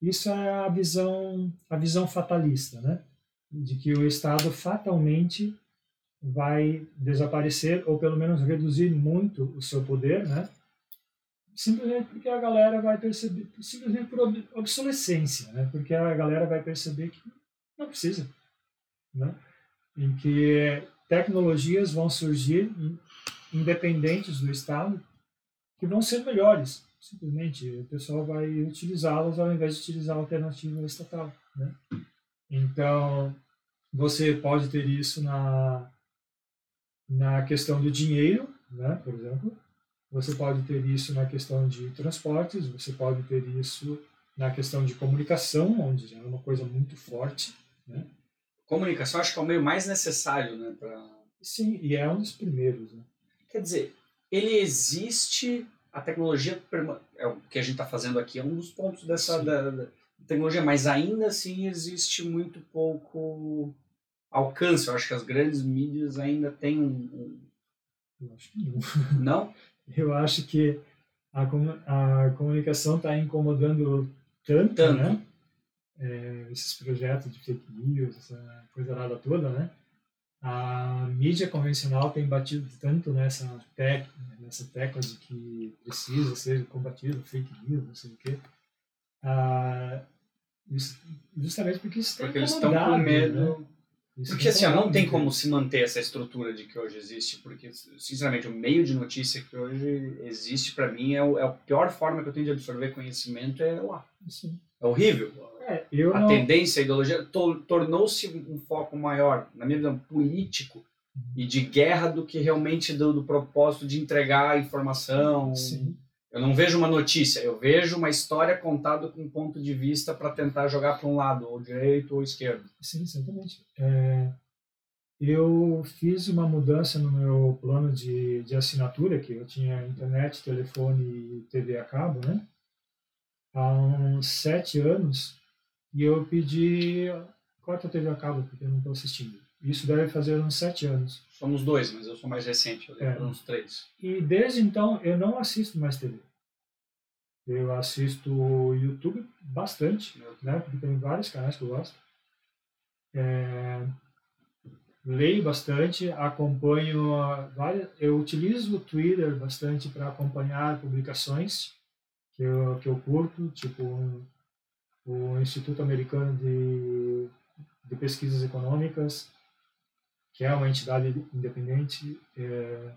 S2: isso é a visão, a visão fatalista, né? De que o Estado fatalmente vai desaparecer ou pelo menos reduzir muito o seu poder, né? Simplesmente porque a galera vai perceber, simplesmente por obsolescência, né? Porque a galera vai perceber que não precisa, né? Em que tecnologias vão surgir independentes do Estado que vão ser melhores. Simplesmente o pessoal vai utilizá-las ao invés de utilizar a alternativa estatal, né? Então, você pode ter isso na na questão do dinheiro, né, por exemplo. Você pode ter isso na questão de transportes, você pode ter isso na questão de comunicação, onde é uma coisa muito forte. Né?
S1: Comunicação acho que é o meio mais necessário, né? Pra...
S2: Sim, e é um dos primeiros. Né?
S1: Quer dizer, ele existe, a tecnologia, é o que a gente está fazendo aqui, é um dos pontos dessa da, da tecnologia, mas ainda assim existe muito pouco alcance. Eu acho que as grandes mídias ainda têm um.
S2: Eu acho que não. <laughs>
S1: Não?
S2: Eu acho que a, a comunicação está incomodando tanto, tanto. né? É, esses projetos de fake news, essa coisa nada toda, né? A mídia convencional tem batido tanto nessa, tec, nessa tecla de que precisa ser combatido fake news, não sei o quê. Ah, justamente porque isso
S1: Porque eles estão com medo. Né? Isso porque assim, não tem como se manter essa estrutura de que hoje existe, porque, sinceramente, o meio de notícia que hoje existe, para mim, é, o, é a pior forma que eu tenho de absorver conhecimento é lá.
S2: Sim.
S1: É horrível.
S2: É,
S1: a
S2: não...
S1: tendência, a ideologia, to, tornou-se um foco maior, na minha visão, político e de guerra do que realmente do, do propósito de entregar informação.
S2: Sim.
S1: Eu não vejo uma notícia, eu vejo uma história contada com um ponto de vista para tentar jogar para um lado, ou direito ou esquerdo.
S2: Sim, exatamente. É, eu fiz uma mudança no meu plano de, de assinatura, que eu tinha internet, telefone e TV a cabo, né? Há uns sete anos, e eu pedi corta a TV a cabo, porque eu não estou assistindo. Isso deve fazer uns sete anos.
S1: Somos dois, mas eu sou mais recente, eu é. uns três.
S2: E desde então eu não assisto mais TV. Eu assisto YouTube bastante, né? Porque tem vários canais que eu gosto. É, leio bastante, acompanho várias. Eu utilizo o Twitter bastante para acompanhar publicações que eu, que eu curto, tipo o Instituto Americano de, de Pesquisas Econômicas, que é uma entidade independente, é,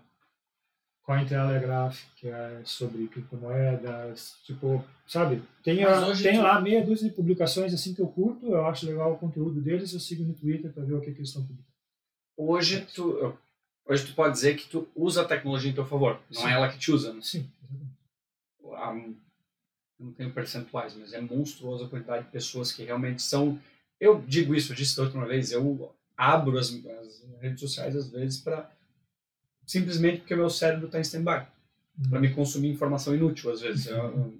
S2: Cointelegraph, que é sobre criptomoedas, tipo, sabe? Tem, a, tem lá meia dúzia de publicações assim que eu curto, eu acho legal o conteúdo deles, eu sigo no Twitter para ver o que, que eles estão publicando.
S1: Hoje tu, hoje tu pode dizer que tu usa a tecnologia em teu favor, não
S2: Sim.
S1: é ela que te usa, né?
S2: Sim,
S1: exatamente. Eu não tenho percentuais, mas é monstruosa a quantidade de pessoas que realmente são. Eu digo isso, eu disse da última vez, eu abro as, as redes sociais às vezes para simplesmente porque meu cérebro está em stand-by uhum. para me consumir informação inútil às vezes eu,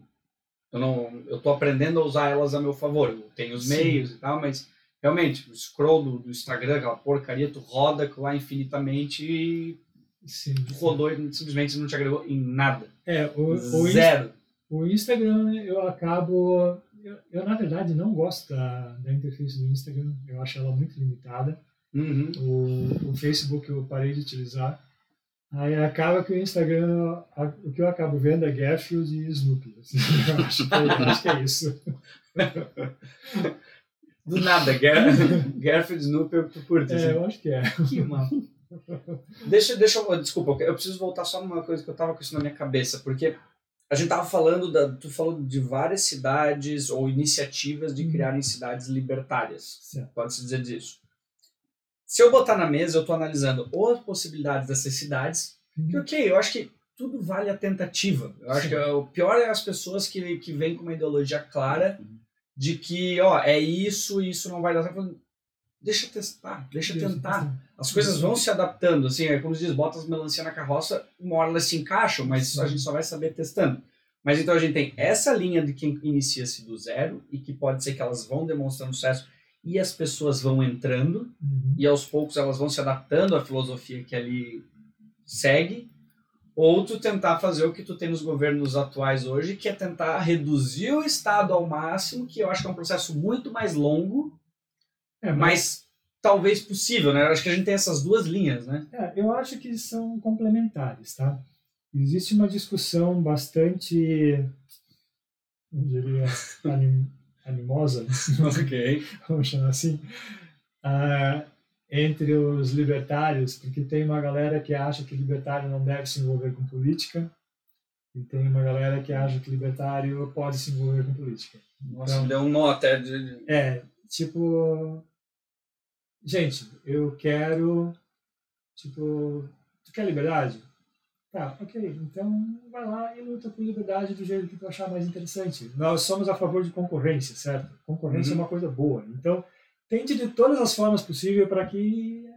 S1: eu não eu tô aprendendo a usar elas a meu favor eu tenho os Sim. meios e tal mas realmente o scroll do, do, Instagram aquela porcaria tu roda lá infinitamente e
S2: Sim.
S1: tu rodou e simplesmente não te agregou em nada
S2: é o,
S1: zero
S2: o Instagram eu acabo eu, eu, na verdade não gosto da, da interface do Instagram eu acho ela muito limitada
S1: Uhum.
S2: O, o Facebook eu parei de utilizar. Aí acaba que o Instagram, o que eu acabo vendo é Garfield <laughs> <laughs> e Snoopy. Assim, eu acho que, é, acho que é isso.
S1: Do nada, Gar Garfield e Snoopy eu curto.
S2: Assim. É, eu acho que é.
S1: Que mal. Deixa, deixa eu. Desculpa, eu preciso voltar só numa coisa que eu tava com isso na minha cabeça, porque a gente tava falando, da, tu falou de várias cidades ou iniciativas de uhum. criarem cidades libertárias. Pode-se dizer disso. Se eu botar na mesa, eu estou analisando ou as possibilidades dessas cidades, uhum. que ok, eu acho que tudo vale a tentativa. Eu acho Sim. que o pior é as pessoas que, que vêm com uma ideologia clara uhum. de que, ó, é isso isso não vai dar certo. Deixa testar, deixa tentar. As coisas vão se adaptando, assim, é como se diz, bota as melancia na carroça, uma hora elas se encaixam, mas a gente só vai saber testando. Mas então a gente tem essa linha de quem inicia-se do zero e que pode ser que elas vão demonstrando sucesso e as pessoas vão entrando
S2: uhum.
S1: e aos poucos elas vão se adaptando à filosofia que ali segue. ou tu tentar fazer o que tu tem nos governos atuais hoje, que é tentar reduzir o Estado ao máximo, que eu acho que é um processo muito mais longo, é, mas... mas talvez possível, né? Eu acho que a gente tem essas duas linhas, né?
S2: É, eu acho que são complementares, tá? Existe uma discussão bastante, eu diria, anim, animosa, <laughs>
S1: ok,
S2: vamos chamar assim, uh, entre os libertários, porque tem uma galera que acha que libertário não deve se envolver com política, e tem uma galera que acha que libertário pode se envolver com política.
S1: Nossa, então, deu um nó até de...
S2: É, tipo, gente, eu quero, tipo, tu quer liberdade? Tá, ok, então vai lá e luta por liberdade do jeito que tu achar mais interessante. Nós somos a favor de concorrência, certo? Concorrência uhum. é uma coisa boa. Então, tente de todas as formas possíveis para que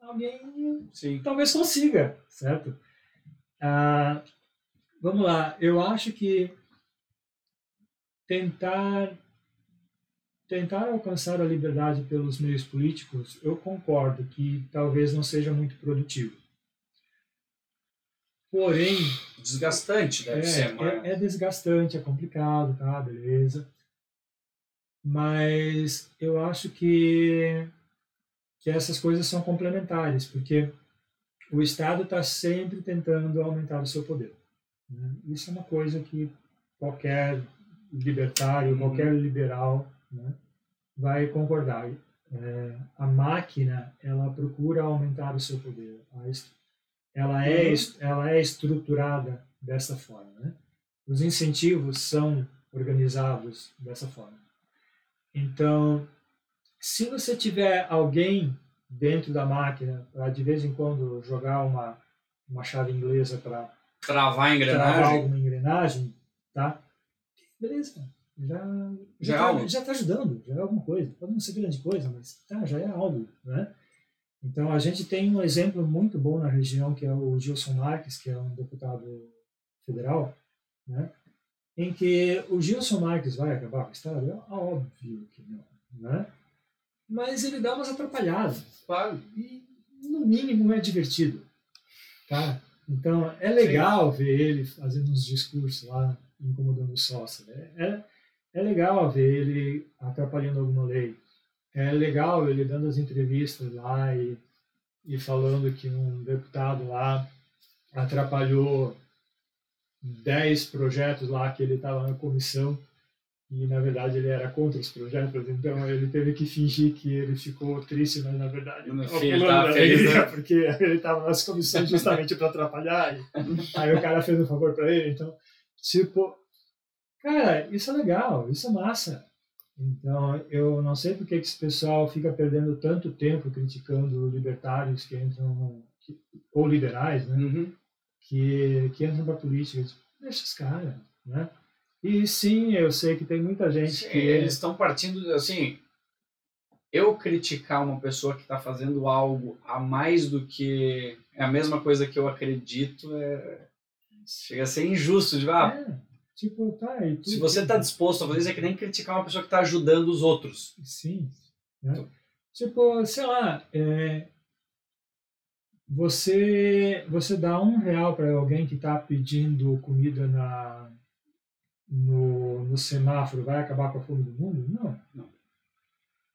S2: alguém Sim. talvez consiga, certo? Ah, vamos lá, eu acho que tentar tentar alcançar a liberdade pelos meios políticos, eu concordo que talvez não seja muito produtivo. Porém.
S1: Desgastante, deve
S2: é,
S1: ser.
S2: Mas... É, é desgastante, é complicado, tá? Beleza. Mas eu acho que, que essas coisas são complementares, porque o Estado está sempre tentando aumentar o seu poder. Né? Isso é uma coisa que qualquer libertário, uhum. qualquer liberal né, vai concordar. É, a máquina ela procura aumentar o seu poder. Ela é uhum. ela é estruturada dessa forma. Né? Os incentivos são organizados dessa forma. Então, se você tiver alguém dentro da máquina para de vez em quando jogar uma uma chave inglesa para
S1: travar
S2: travar alguma engrenagem, tá? Beleza já já está já tá ajudando, já é alguma coisa. Pode não ser grande coisa, mas tá, já é algo, né? Então a gente tem um exemplo muito bom na região que é o Gilson Marques, que é um deputado federal, né? Em que o Gilson Marques vai acabar com o Estado? É óbvio que não, né? Mas ele dá umas atrapalhadas,
S1: claro.
S2: E no mínimo é divertido, tá? Então é legal Sim. ver ele fazendo uns discursos lá incomodando o sócio. Né? É, é legal ver ele atrapalhando alguma lei. É legal ele dando as entrevistas lá e, e falando que um deputado lá atrapalhou 10 projetos lá que ele estava na comissão e na verdade ele era contra os projetos, então ele teve que fingir que ele ficou triste, mas na verdade
S1: fim, ele estava feliz, né? <laughs>
S2: porque ele estava nas comissões justamente para atrapalhar. E, <laughs> aí o cara fez um favor para ele, então tipo Cara, isso é legal, isso é massa. Então, eu não sei por que esse pessoal fica perdendo tanto tempo criticando libertários que entram, ou liberais, né? Uhum. Que, que entram para a política. Tipo, deixa os caras, né? E sim, eu sei que tem muita gente sim, que...
S1: Eles estão partindo, assim... Eu criticar uma pessoa que está fazendo algo a mais do que... É a mesma coisa que eu acredito, é... Chega a ser injusto. De, ah, é
S2: Tipo, tá, e
S1: tu, Se você está disposto a fazer isso, é que nem criticar uma pessoa que está ajudando os outros.
S2: Sim. Né? Então. Tipo, sei lá, é, você, você dá um real para alguém que está pedindo comida na, no, no semáforo, vai acabar com a fome do mundo? Não.
S1: Não.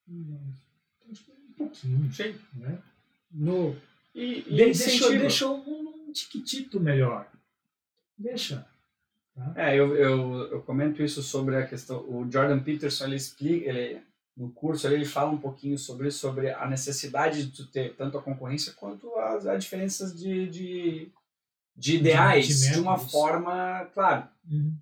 S2: Um pouquinho.
S1: Sim.
S2: Né? No, e, e de, deixou, deixou um, um tiquitito melhor. Deixa.
S1: É, eu, eu, eu comento isso sobre a questão. O Jordan Peterson ele explica, ele, no curso ele fala um pouquinho sobre sobre a necessidade de tu ter tanto a concorrência quanto as, as diferenças de, de, de ideais de, de, uma forma, claro, uhum.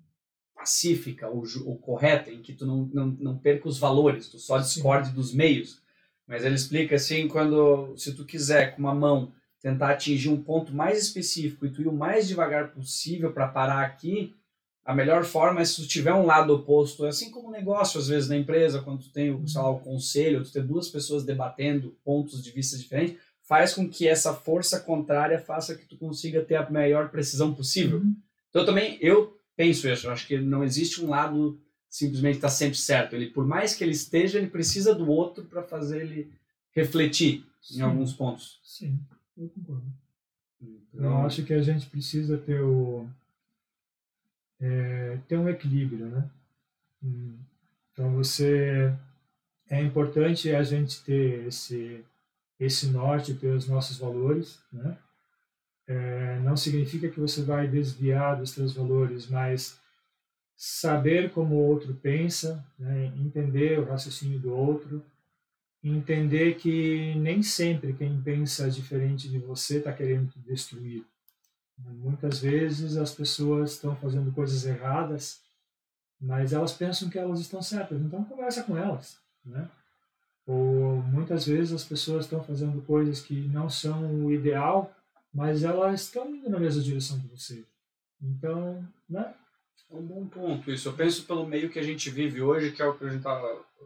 S1: pacífica, ou, ou correta, em que tu não, não, não perca os valores, tu só discorde Sim. dos meios. Mas ele explica assim, quando se tu quiser com uma mão tentar atingir um ponto mais específico e tu ir o mais devagar possível para parar aqui, a melhor forma é se tu tiver um lado oposto, assim como negócio, às vezes, na empresa, quando tu tem sei lá, o conselho, tu ter duas pessoas debatendo pontos de vista diferentes, faz com que essa força contrária faça que tu consiga ter a maior precisão possível. Uhum. Então, também, eu penso isso, eu acho que não existe um lado simplesmente está sempre certo. Ele, por mais que ele esteja, ele precisa do outro para fazer ele refletir Sim. em alguns pontos.
S2: Sim, eu concordo. Então... Eu acho que a gente precisa ter o é, ter um equilíbrio, né? Hum. Então você é importante a gente ter esse esse norte, ter os nossos valores, né? É, não significa que você vai desviar dos seus valores, mas saber como o outro pensa, né? entender o raciocínio do outro, entender que nem sempre quem pensa diferente de você está querendo te destruir. Muitas vezes as pessoas estão fazendo coisas erradas, mas elas pensam que elas estão certas, então conversa com elas, né? Ou muitas vezes as pessoas estão fazendo coisas que não são o ideal, mas elas estão indo na mesma direção que você. Então, né?
S1: É um bom ponto isso. Eu penso pelo meio que a gente vive hoje, que é o que a gente tá,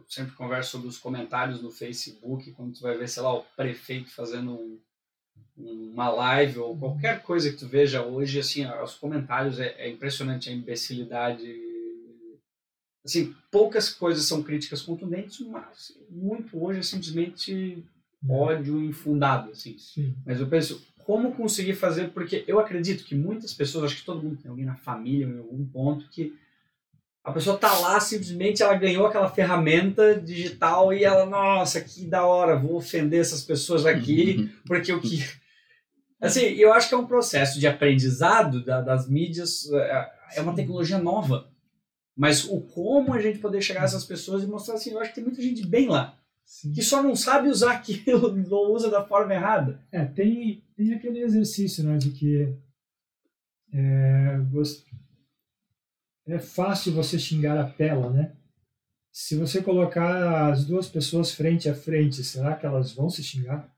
S1: sempre conversa sobre os comentários no Facebook, quando tu vai ver, sei lá, o prefeito fazendo um, uma live ou qualquer coisa que tu veja hoje, assim, os comentários é, é impressionante a imbecilidade. Assim, poucas coisas são críticas contundentes, mas muito hoje é simplesmente ódio infundado, assim.
S2: Sim.
S1: Mas eu penso, como conseguir fazer, porque eu acredito que muitas pessoas, acho que todo mundo tem alguém na família, em algum ponto, que a pessoa tá lá, simplesmente ela ganhou aquela ferramenta digital e ela, nossa, que da hora, vou ofender essas pessoas aqui, porque o que. Assim, eu acho que é um processo de aprendizado da, das mídias, é, é uma tecnologia nova. Mas o como a gente poder chegar a essas pessoas e mostrar assim, eu acho que tem muita gente bem lá. Sim. que só não sabe usar aquilo <laughs> ou usa da forma errada.
S2: É, tem, tem aquele exercício né, de que é, você, é fácil você xingar a tela, né? Se você colocar as duas pessoas frente a frente, será que elas vão se xingar?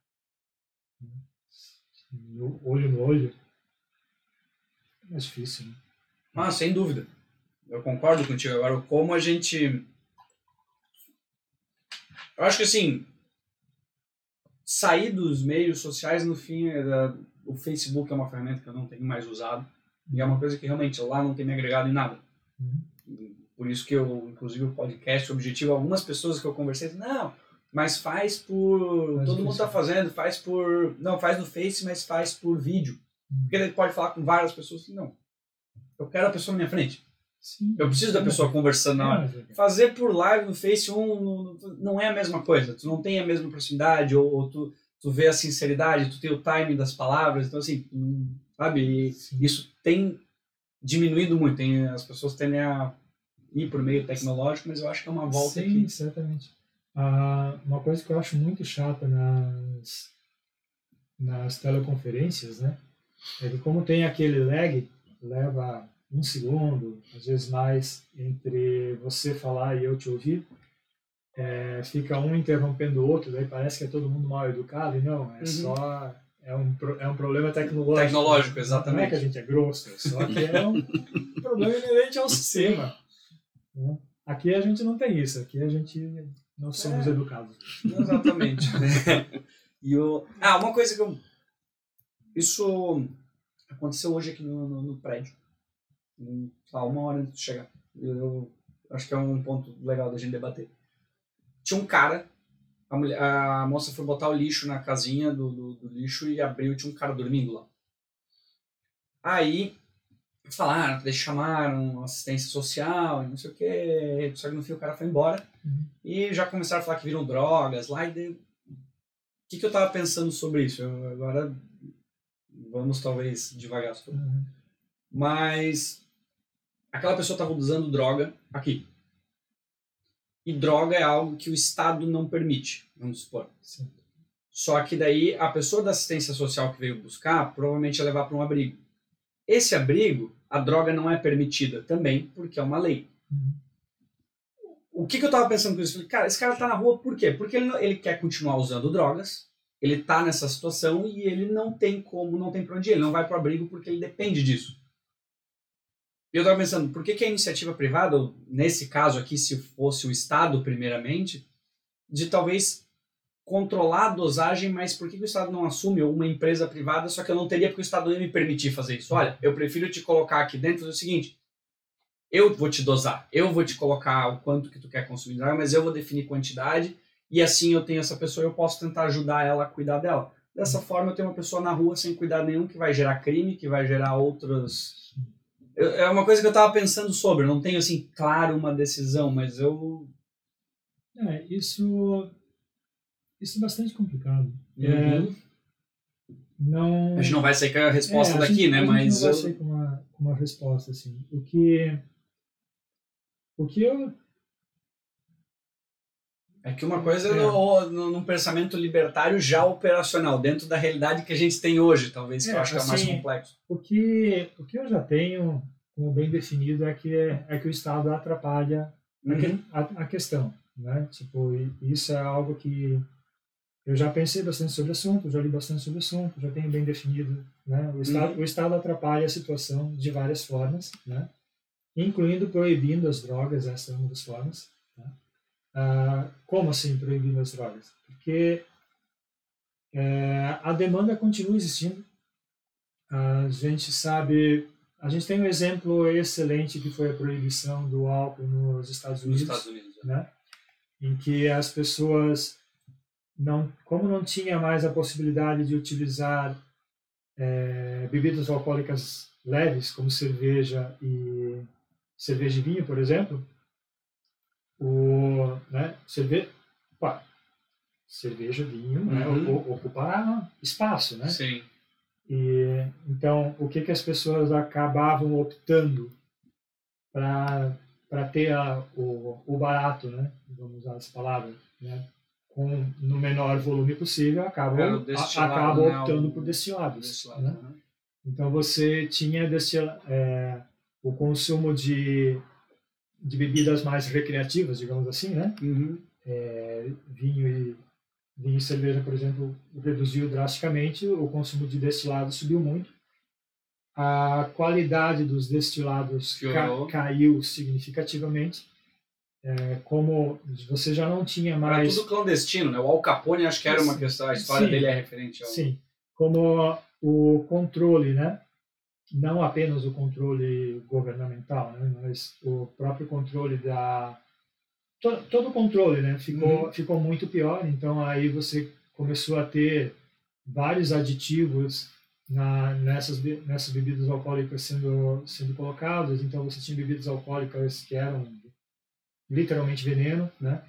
S2: No, olho no olho? É difícil, né?
S1: Ah, sem dúvida. Eu concordo contigo. Agora, como a gente eu acho que assim, sair dos meios sociais, no fim, é o Facebook é uma ferramenta que eu não tenho mais usado. E é uma coisa que realmente lá não tem me agregado em nada. Uhum. Por isso que eu, inclusive, o podcast, o objetivo, algumas pessoas que eu conversei, não, mas faz por. Faz todo mundo está fazendo, faz por. Não, faz no Face, mas faz por vídeo. Uhum. Porque ele pode falar com várias pessoas não. Eu quero a pessoa na minha frente. Sim, eu preciso da pessoa conversando na hora. Fazer por live no Face um não é a mesma coisa. Tu não tem a mesma proximidade, ou, ou tu, tu vê a sinceridade, tu tem o timing das palavras. Então, assim, sabe? Isso tem diminuído muito. Tem, as pessoas tendem a ir por meio tecnológico, mas eu acho que é uma volta
S2: Sim,
S1: aqui.
S2: certamente. Ah, uma coisa que eu acho muito chata nas, nas teleconferências, né? É que como tem aquele lag, leva um segundo, às vezes mais, entre você falar e eu te ouvir, é, fica um interrompendo o outro, daí parece que é todo mundo mal educado, e não, é uhum. só é um, é um problema tecnológico.
S1: Tecnológico, exatamente.
S2: Não é que a gente é grosso, só que é um <laughs> problema inerente ao sistema. Né? Aqui a gente não tem isso, aqui a gente não somos é, educados.
S1: Exatamente. <laughs> e o... Ah, uma coisa que eu... Isso aconteceu hoje aqui no, no, no prédio tá, uma hora antes de chegar. Eu, acho que é um ponto legal da gente debater. Tinha um cara, a, mulher, a moça foi botar o lixo na casinha do, do, do lixo e abriu e tinha um cara dormindo lá. Aí falaram, eles chamaram assistência social e não sei o que, só que no fim o cara foi embora uhum. e já começaram a falar que viram drogas lá e o que, que eu tava pensando sobre isso? Eu, agora vamos talvez devagar sobre. Uhum. Mas aquela pessoa estava usando droga aqui. E droga é algo que o Estado não permite, vamos supor. Sim. Só que daí a pessoa da assistência social que veio buscar provavelmente ia levar para um abrigo. Esse abrigo, a droga não é permitida também, porque é uma lei. Uhum. O que, que eu estava pensando com isso? Cara, esse cara está na rua por quê? Porque ele, ele quer continuar usando drogas, ele está nessa situação e ele não tem como, não tem para onde ir, ele não vai para o abrigo porque ele depende disso. E eu estava pensando, por que, que a iniciativa privada, ou nesse caso aqui, se fosse o Estado primeiramente, de talvez controlar a dosagem, mas por que, que o Estado não assume uma empresa privada, só que eu não teria porque o Estado ia me permitir fazer isso? Olha, eu prefiro te colocar aqui dentro do seguinte, eu vou te dosar, eu vou te colocar o quanto que tu quer consumir, mas eu vou definir quantidade e assim eu tenho essa pessoa, eu posso tentar ajudar ela a cuidar dela. Dessa forma, eu tenho uma pessoa na rua sem cuidado nenhum que vai gerar crime, que vai gerar outros. Eu, é uma coisa que eu estava pensando sobre. Não tenho assim claro uma decisão, mas eu.
S2: É, isso, isso é bastante complicado.
S1: Uhum.
S2: É, não.
S1: A gente não vai sair com a resposta
S2: é, a
S1: daqui,
S2: gente,
S1: né?
S2: A
S1: mas
S2: não vai
S1: eu...
S2: sair com uma, com uma resposta assim. O que o que eu
S1: É que uma coisa é,
S2: É.
S1: no, no, num pensamento libertário já operacional, dentro da realidade que a gente tem hoje, talvez, que
S2: É,
S1: eu acho que é mais
S2: assim,
S1: complexo.
S2: o que o que eu já tenho como bem definido é que é que o Estado atrapalha a, que-
S1: Uhum.
S2: a, a questão, né? Tipo, isso é algo que eu já pensei bastante sobre o assunto, já li bastante sobre o assunto, já tenho bem definido, né? O Estado,
S1: Uhum.
S2: o Estado atrapalha a situação de várias formas, né? Incluindo proibindo as drogas, essa é uma das formas. Ah, como assim proibindo as drogas? Porque é, a demanda continua existindo. A gente sabe, a gente tem um exemplo excelente que foi a proibição do álcool nos Estados
S1: Nos
S2: Unidos
S1: Estados Unidos. né?
S2: né? em que as pessoas não, como não tinha mais a possibilidade de utilizar eh, bebidas alcoólicas leves como cerveja e cerveja e vinho, por exemplo, o, né, cerve, opa, cerveja, vinho, né,
S1: Uhum.
S2: o- ocupa espaço, né?
S1: Sim.
S2: E então, o que que as pessoas acabavam optando para para ter a, o, o barato, né? Vamos usar essa palavra, né? Com no menor volume possível, acabam
S1: destilado,
S2: a- acabam
S1: né,
S2: optando
S1: o-
S2: por destilados,
S1: Desse lado,
S2: né?
S1: né?
S2: Então você tinha destila, é, o consumo de de bebidas mais recreativas, digamos assim, né?
S1: Uhum.
S2: É, vinho e vinho e cerveja, por exemplo, reduziu drasticamente, o consumo de destilados subiu muito, a qualidade dos destilados ca caiu significativamente, é, como você já não tinha
S1: Era
S2: mais,
S1: tudo clandestino, né? O Al Capone acho que era uma questão, a história
S2: Sim.
S1: dele é referente ao...
S2: sim, como o controle, né? Não apenas o controle governamental, né? Mas o próprio controle da to- todo o controle, né? Ficou
S1: Uhum.
S2: ficou muito pior. Então aí você começou a ter vários aditivos na, nessas nessas bebidas alcoólicas sendo sendo colocados. Então você tinha bebidas alcoólicas que eram literalmente veneno, né?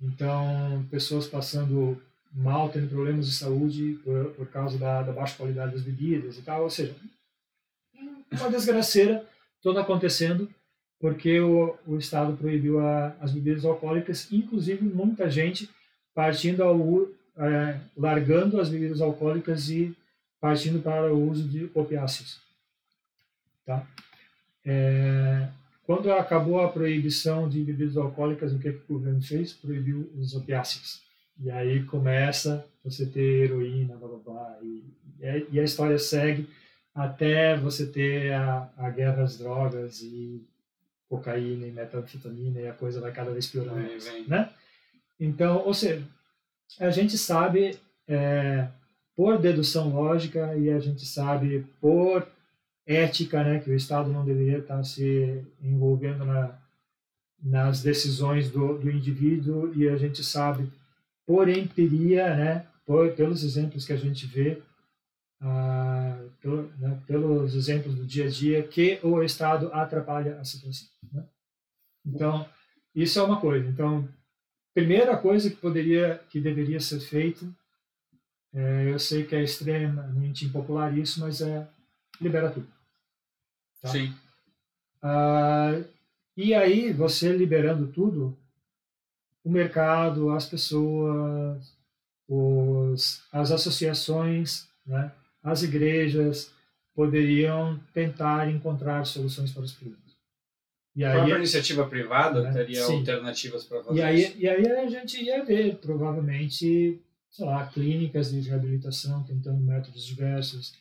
S2: Então pessoas passando mal, tendo problemas de saúde por, por causa da, da baixa qualidade das bebidas e tal. Ou seja, uma desgraceira toda acontecendo porque o, o Estado proibiu a, as bebidas alcoólicas, inclusive muita gente partindo ao eh, largando as bebidas alcoólicas e partindo para o uso de opiáceos. Tá? Eh, quando acabou a proibição de bebidas alcoólicas, o que, que o governo fez? Proibiu os opiáceos. E aí começa você ter heroína, blá blá blá, e, e e a história segue até você ter a, a guerra às drogas e cocaína e metanfetamina e a coisa vai cada vez piorando, né? Então, ou seja, a gente sabe é, por dedução lógica e a gente sabe por ética, né, que o Estado não deveria estar se envolvendo na, nas decisões do, do indivíduo e a gente sabe por empiria, né, por, pelos exemplos que a gente vê, ah, pelo, né, pelos exemplos do dia a dia, que o Estado atrapalha a situação. Né? Então, isso é uma coisa. Então, primeira coisa que poderia, que deveria ser feito, é, eu sei que é extremamente impopular isso, mas é libera tudo. Tá.
S1: Sim.
S2: Ah, e aí, você liberando tudo, o mercado, as pessoas, os, as associações, né, as igrejas poderiam tentar encontrar soluções para os problemas. E
S1: A própria iniciativa privada
S2: né?
S1: teria
S2: Sim.
S1: alternativas para fazer
S2: e aí,
S1: isso.
S2: e aí a gente ia ver, provavelmente, sei lá, clínicas de reabilitação tentando métodos diversos.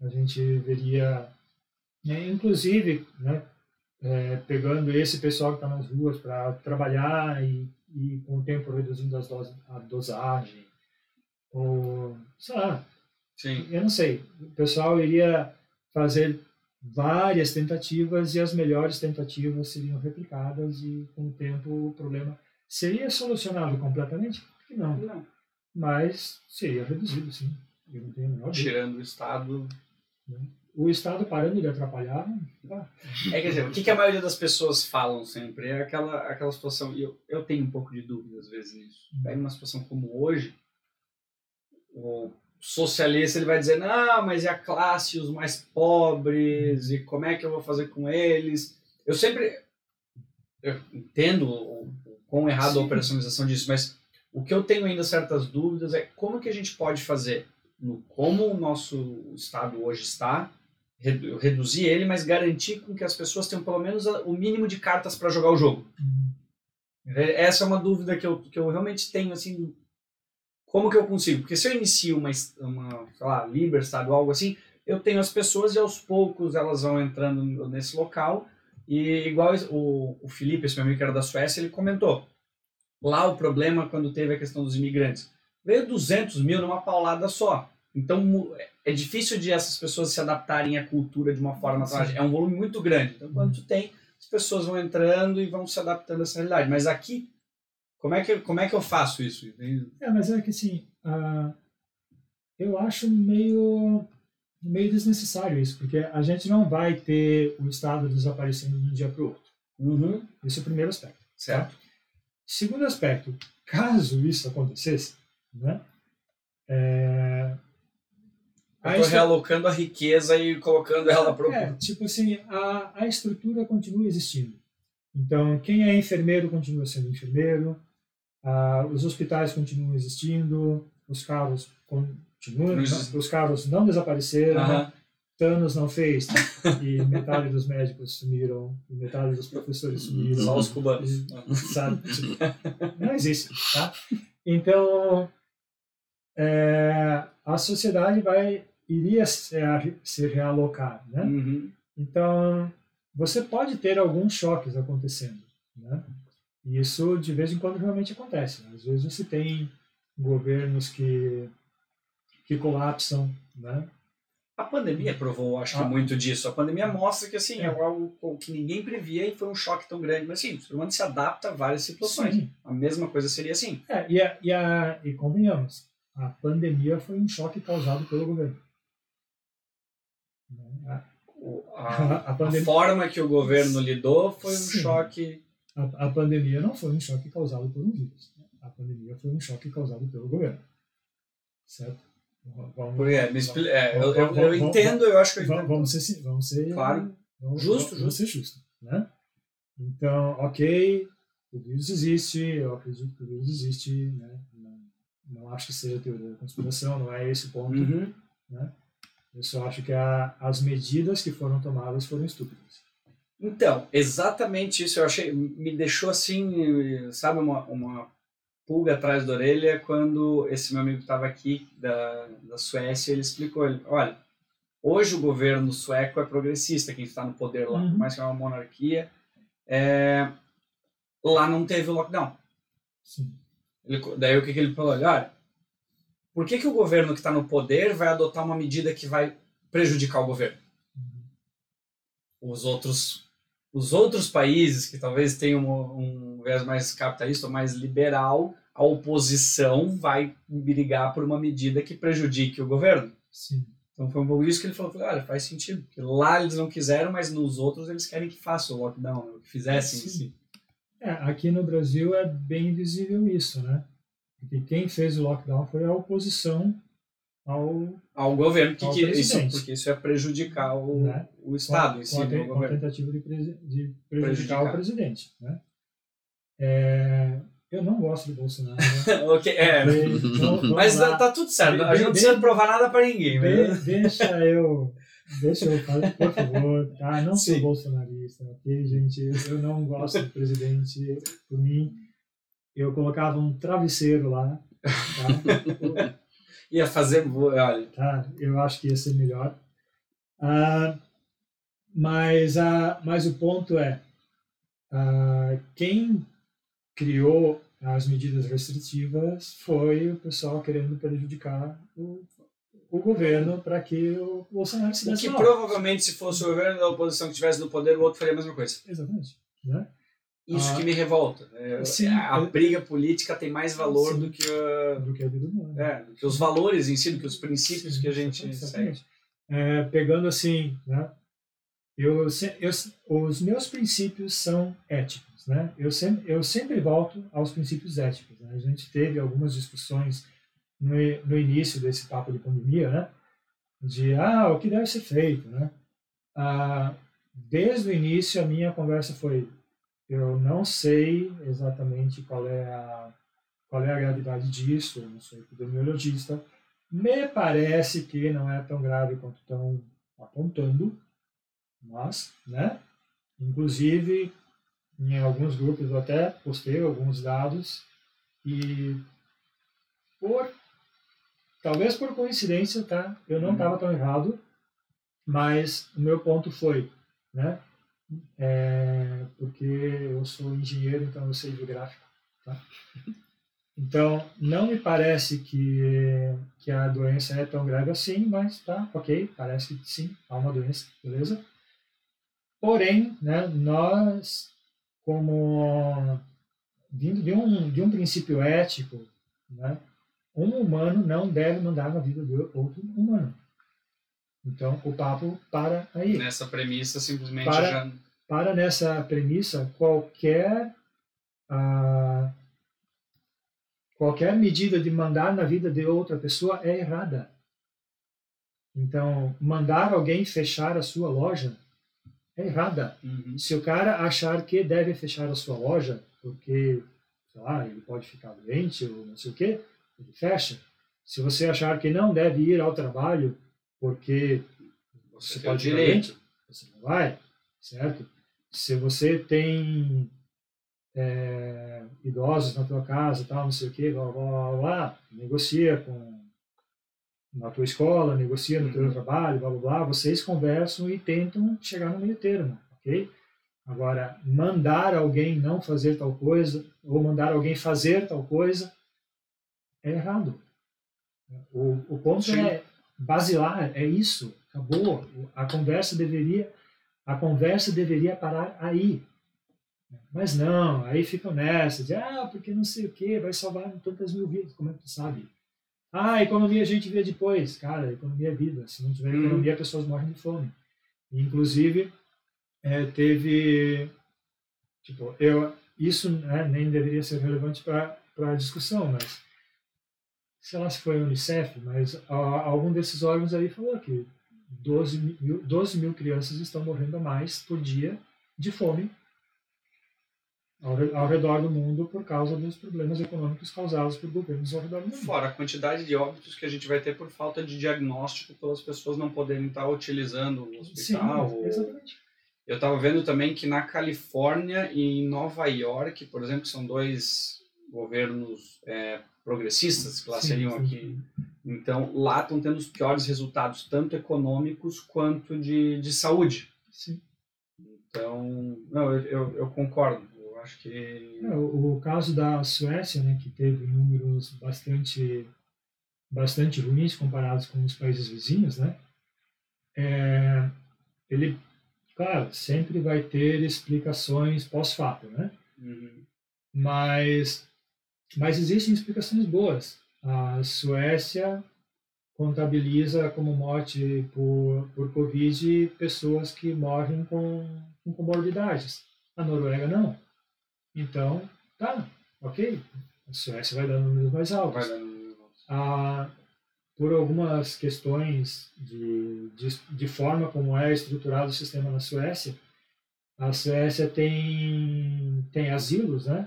S2: A gente veria, né, inclusive, né, é, pegando esse pessoal que está nas ruas para trabalhar e, e com o tempo reduzindo as doses, a dosagem. Ou, sei lá,
S1: Sim.
S2: eu não sei. O pessoal iria fazer várias tentativas e as melhores tentativas seriam replicadas e com o tempo o problema seria solucionado completamente? Acho que não,
S1: Não.
S2: mas seria reduzido, sim. Eu não tenho a menor.
S1: Tirando o Estado.
S2: O Estado parando de atrapalhar. ah,
S1: É, quer dizer, o que, que a maioria das pessoas falam sempre é aquela, aquela situação, e eu, eu tenho um pouco de dúvida às vezes nisso. Pega uma situação como hoje, o socialista ele vai dizer, não, mas e a classe, os mais pobres, e como é que eu vou fazer com eles? Eu sempre eu entendo o, o quão errado a
S2: Sim.
S1: operacionalização disso, mas o que eu tenho ainda certas dúvidas é como que a gente pode fazer no como o nosso estado hoje está, redu- reduzir ele, mas garantir com que as pessoas tenham pelo menos a- o mínimo de cartas para jogar o jogo. É- Essa é uma dúvida que eu, que eu realmente tenho, assim, como que eu consigo? Porque se eu inicio uma, uma sei lá, Liberstad ou algo assim, eu tenho as pessoas e aos poucos elas vão entrando nesse local e igual o, o Felipe, esse meu amigo que era da Suécia, ele comentou, lá o problema quando teve a questão dos imigrantes, veio 200 mil numa paulada só. Então mu- é difícil de essas pessoas se adaptarem à cultura de uma forma
S2: Sim.
S1: É um volume muito grande. Então quando tu tem, as pessoas vão entrando e vão se adaptando a essa realidade. Mas aqui, como é que, como é que eu faço isso? Entende?
S2: É, mas é que assim, ah, eu acho meio, meio desnecessário isso, porque a gente não vai ter o Estado desaparecendo de um dia para o outro.
S1: Uhum.
S2: Esse é o primeiro aspecto.
S1: Certo?
S2: Segundo aspecto, caso isso acontecesse, né, é,
S1: Eu
S2: estru-
S1: realocando a riqueza e colocando ela pro...
S2: é, tipo assim, a, a estrutura continua existindo. Então, quem é enfermeiro continua sendo enfermeiro, ah, os hospitais continuam existindo, os carros continuam,
S1: Não
S2: os carros não desapareceram,
S1: Aham.
S2: Thanos não fez, <laughs> e metade dos médicos sumiram, e metade dos professores sumiram.
S1: Só os cubanos.
S2: Sabe? Não existe, tá? Então, é, a sociedade vai iria se, se realocar, né?
S1: Uhum.
S2: Então, você pode ter alguns choques acontecendo, né? E isso de vez em quando realmente acontece. Às vezes você tem governos que que colapsam, né?
S1: A pandemia provou, acho que,
S2: Ah.
S1: muito disso. A pandemia mostra que, assim, é
S2: É.
S1: algo que ninguém previa e foi um choque tão grande. Mas, assim, o ser humano se adapta a várias situações.
S2: Sim.
S1: A mesma coisa seria assim.
S2: É, e, a, e, a, e convenhamos, a pandemia foi um choque causado pelo governo. Né? A, <laughs> a,
S1: A,
S2: a
S1: forma que o governo lidou foi um
S2: Sim.
S1: choque.
S2: A, a pandemia não foi um choque causado por um vírus. né? A pandemia foi um choque causado pelo governo. Certo? Vamos,
S1: Porque, é, é, eu,
S2: Vamos-
S1: eu- eu entendo, eu acho que eu
S2: vamos,
S1: entendo.
S2: vamos ser, vamos ser
S1: Claro.
S2: vamos,
S1: Justo,
S2: vamos ser justo, né? Então, ok, o vírus existe, eu acredito que o vírus existe, né? Não, não acho que seja teoria da conspiração, não é esse o ponto.
S1: Uhum.
S2: Eu só acho que a, as medidas que foram tomadas foram estúpidas.
S1: Então, exatamente isso eu achei, me deixou assim, sabe, uma, uma pulga atrás da orelha quando esse meu amigo estava aqui da, da Suécia, ele explicou, ele, olha, hoje o governo sueco é progressista, quem está no poder lá,
S2: Uhum.
S1: mais que é uma monarquia, é, lá não teve lockdown.
S2: Sim.
S1: Ele, daí o que, que ele falou? Ele, Olha, por que, que o governo que está no poder vai adotar uma medida que vai prejudicar o governo? Os outros, os outros países que talvez tenham um, um viés mais capitalista ou mais liberal, a oposição vai brigar por uma medida que prejudique o governo.
S2: Sim.
S1: Então foi um pouco isso que ele falou. Olha, faz sentido. Porque lá eles não quiseram, mas nos outros eles querem que faça o lockdown, que fizessem
S2: sim. É, aqui no Brasil é bem visível isso, né? Porque quem fez o lockdown foi a oposição ao
S1: ao governo, que,
S2: Ao
S1: que isso, porque isso é prejudicar o,
S2: Né?
S1: o Estado
S2: com,
S1: em si,
S2: com a,
S1: o governo.
S2: tentativa de, presi- de prejudicar,
S1: Prejudicar.
S2: o presidente, né? É, eu não gosto do Bolsonaro. Né? <laughs>
S1: Ok, é,
S2: Então, <laughs>
S1: mas
S2: lá.
S1: tá tudo certo, a gente não precisa provar nada pra ninguém.
S2: De-
S1: Mas... <laughs>
S2: deixa eu, deixa eu falar, por favor, tá? Não sou
S1: Sim.
S2: bolsonarista, ok, gente? Eu não gosto do presidente. Por mim, eu colocava um travesseiro lá, tá?
S1: Ia fazer, olha,
S2: tá? Eu acho que ia ser melhor. Ah, mas, ah, mas o ponto é, ah, quem criou as medidas restritivas foi o pessoal querendo prejudicar o, o governo para que o Bolsonaro se desse
S1: que
S2: mal.
S1: provavelmente se fosse o governo da oposição que estivesse no poder, o outro faria a mesma coisa.
S2: Exatamente. Né?
S1: Isso
S2: Ah,
S1: que me revolta. É,
S2: sim,
S1: a briga política tem mais valor
S2: Sim.
S1: do que, a-
S2: do que a vida humana.
S1: é, do que os valores em si, do que os princípios
S2: Sim,
S1: que a gente segue.
S2: É, pegando assim, né? Eu, eu, os meus princípios são éticos, né? Eu sempre, eu sempre volto aos princípios éticos. Né? A gente teve algumas discussões no, no início desse papo de pandemia, né? De ah, o que deve ser feito, né? Ah, desde o início a minha conversa foi eu não sei exatamente qual é a qual é a gravidade disso, eu não sou epidemiologista, me parece que não é tão grave quanto estão apontando, mas, né? Inclusive, em alguns grupos eu até postei alguns dados e por talvez por coincidência, tá? Eu não
S1: Uhum.
S2: estava tão errado, mas o meu ponto foi, né? É, porque eu sou engenheiro, então eu sei de gráfico, tá? Então, não me parece que, que a doença é tão grave assim, mas tá, ok, parece que sim, há uma doença, beleza? Porém, né, nós, como vindo de um, de um princípio ético, né, um humano não deve mandar na vida de outro humano. Então, o papo para aí
S1: Nessa premissa, simplesmente
S2: Para-
S1: já.
S2: para nessa premissa, qualquer ah, qualquer medida de mandar na vida de outra pessoa é errada. Então, mandar alguém fechar a sua loja é errada.
S1: Uhum.
S2: Se o cara achar que deve fechar a sua loja porque, sei lá, ele pode ficar doente ou não sei o quê, ele fecha. Se você achar que não deve ir ao trabalho porque
S1: Você,
S2: Você pode ir
S1: direito.
S2: você não vai, certo? Se você tem é, idosos na tua casa, tal, não sei o quê, blá, blá, blá, blá, negocia com na tua escola, negocia no teu
S1: Uhum.
S2: trabalho, blá, blá, blá, vocês conversam e tentam chegar no meio termo, ok? Agora, mandar alguém não fazer tal coisa, ou mandar alguém fazer tal coisa, é errado. O, o ponto
S1: Sim.
S2: é basilar, é isso, acabou. A conversa deveria, a conversa deveria parar aí. Mas não, aí ficam nessa, de ah, porque não sei o que, vai salvar tantas mil vidas, como é que tu sabe? Ah, a economia a gente vê depois. Cara, a economia é vida. Se não tiver
S1: Hum.
S2: economia, pessoas morrem de fome. Inclusive, é, teve. Tipo, eu, isso né, nem deveria ser relevante para a discussão, mas. Sei lá se foi a Unicef, mas a, algum desses órgãos aí falou que 12 mil, 12 mil crianças estão morrendo a mais por dia de fome ao, ao redor do mundo por causa dos problemas econômicos causados por governos ao redor do mundo.
S1: Fora a quantidade de óbitos que a gente vai ter por falta de diagnóstico, pelas pessoas não poderem estar utilizando o
S2: Sim,
S1: hospital. ou-
S2: exatamente.
S1: Eu estava vendo também que na Califórnia e em Nova York, por exemplo, que são dois governos é, progressistas, que lá
S2: Sim,
S1: seriam
S2: sim,
S1: aqui. Então, lá estão tendo os piores resultados, tanto econômicos quanto de, de saúde.
S2: Sim.
S1: Então, não, eu, eu, eu concordo. Eu acho que.
S2: É, o, o caso da Suécia, né, que teve números bastante bastante ruins comparados com os países vizinhos, né? É, ele, claro, sempre vai ter explicações pós-fato, né?
S1: Uhum.
S2: Mas mas existem explicações boas. A Suécia contabiliza como morte por, por Covid pessoas que morrem com, com comorbidades. A Noruega não. Então, tá, ok. A Suécia vai dando números mais altos. Ah, por algumas questões de, de, de forma como é estruturado o sistema na Suécia, a Suécia tem, tem asilos, né?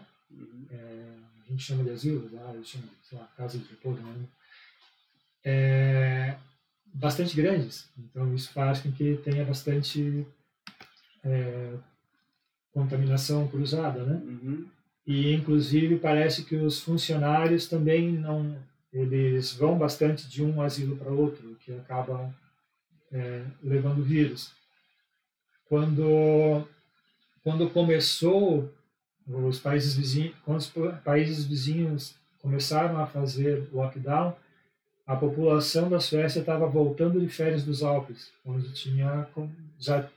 S2: A gente chama de asilo, lá eles chamam, sei lá, casa de repouso, né? é, bastante grandes. Então, isso faz com que tenha bastante é, contaminação cruzada, né?
S1: Uhum.
S2: E, inclusive, parece que os funcionários também não... Eles vão bastante de um asilo para outro, o que acaba é, levando vírus. Quando, quando começou os países vizinhos, quando os pa- países vizinhos começaram a fazer lockdown, a população da Suécia estava voltando de férias dos Alpes, onde tinha já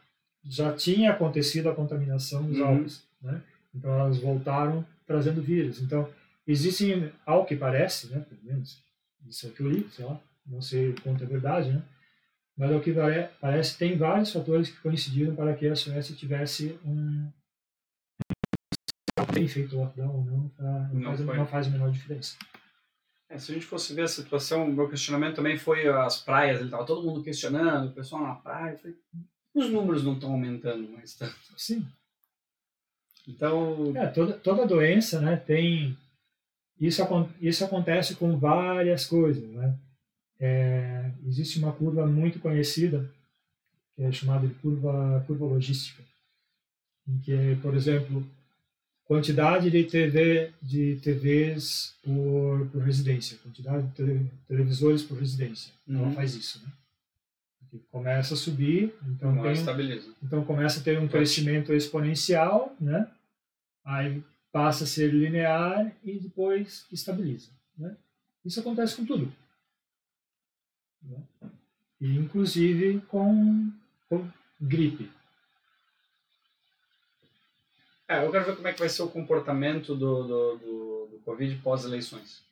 S2: já tinha acontecido a contaminação dos
S1: Uhum.
S2: Alpes, né? Então elas voltaram trazendo vírus. Então existem, ao que parece, né, pelo menos isso é o que eu li, sei lá, não sei quanto é verdade, né? Mas ao que parece, tem vários fatores que coincidiram para que a Suécia tivesse um bem feito o lockdown ou não, não, não, faz, não faz a menor diferença.
S1: É, se a gente fosse ver a situação, o meu questionamento também foi as praias, ele tava todo mundo questionando, o pessoal na praia, falei, os números não estão aumentando mais tanto.
S2: Sim.
S1: Então...
S2: É, toda, toda doença, né, tem... Isso, isso acontece com várias coisas, né? É, existe uma curva muito conhecida, que é chamada de curva, curva logística, em que, por exemplo, quantidade de TV de TVs por, por residência, quantidade de televisores por residência. Uhum. Ela faz isso, né? começa a subir, então
S1: Não tem, estabiliza.
S2: então começa a ter um crescimento exponencial, né? Aí passa a ser linear e depois estabiliza, né? Isso acontece com tudo. Né? E inclusive com, com gripe.
S1: É, eu quero ver como é que vai ser o comportamento do, do, do, do Covid pós-eleições.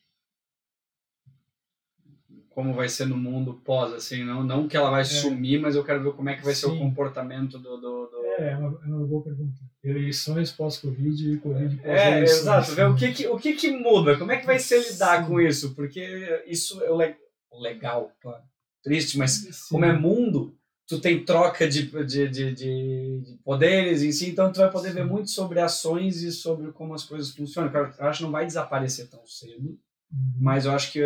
S1: Como vai ser no mundo pós, assim, não, não que ela vai é. sumir, mas eu quero ver como é que vai Sim. ser o comportamento do... do, do...
S2: É, é uma, é uma boa pergunta. Eleições pós-Covid e Covid
S1: pós-eleições. É, exato. Ver o que que, o que que muda, como é que vai ser lidar Sim. com isso, porque isso é o, le legal, claro. Triste, mas Sim. como é mundo, tu tem troca de, de, de, de, poderes em si, então tu vai poder ver muito sobre ações e sobre como as coisas funcionam. Eu acho que não vai desaparecer tão cedo, uhum. mas eu acho que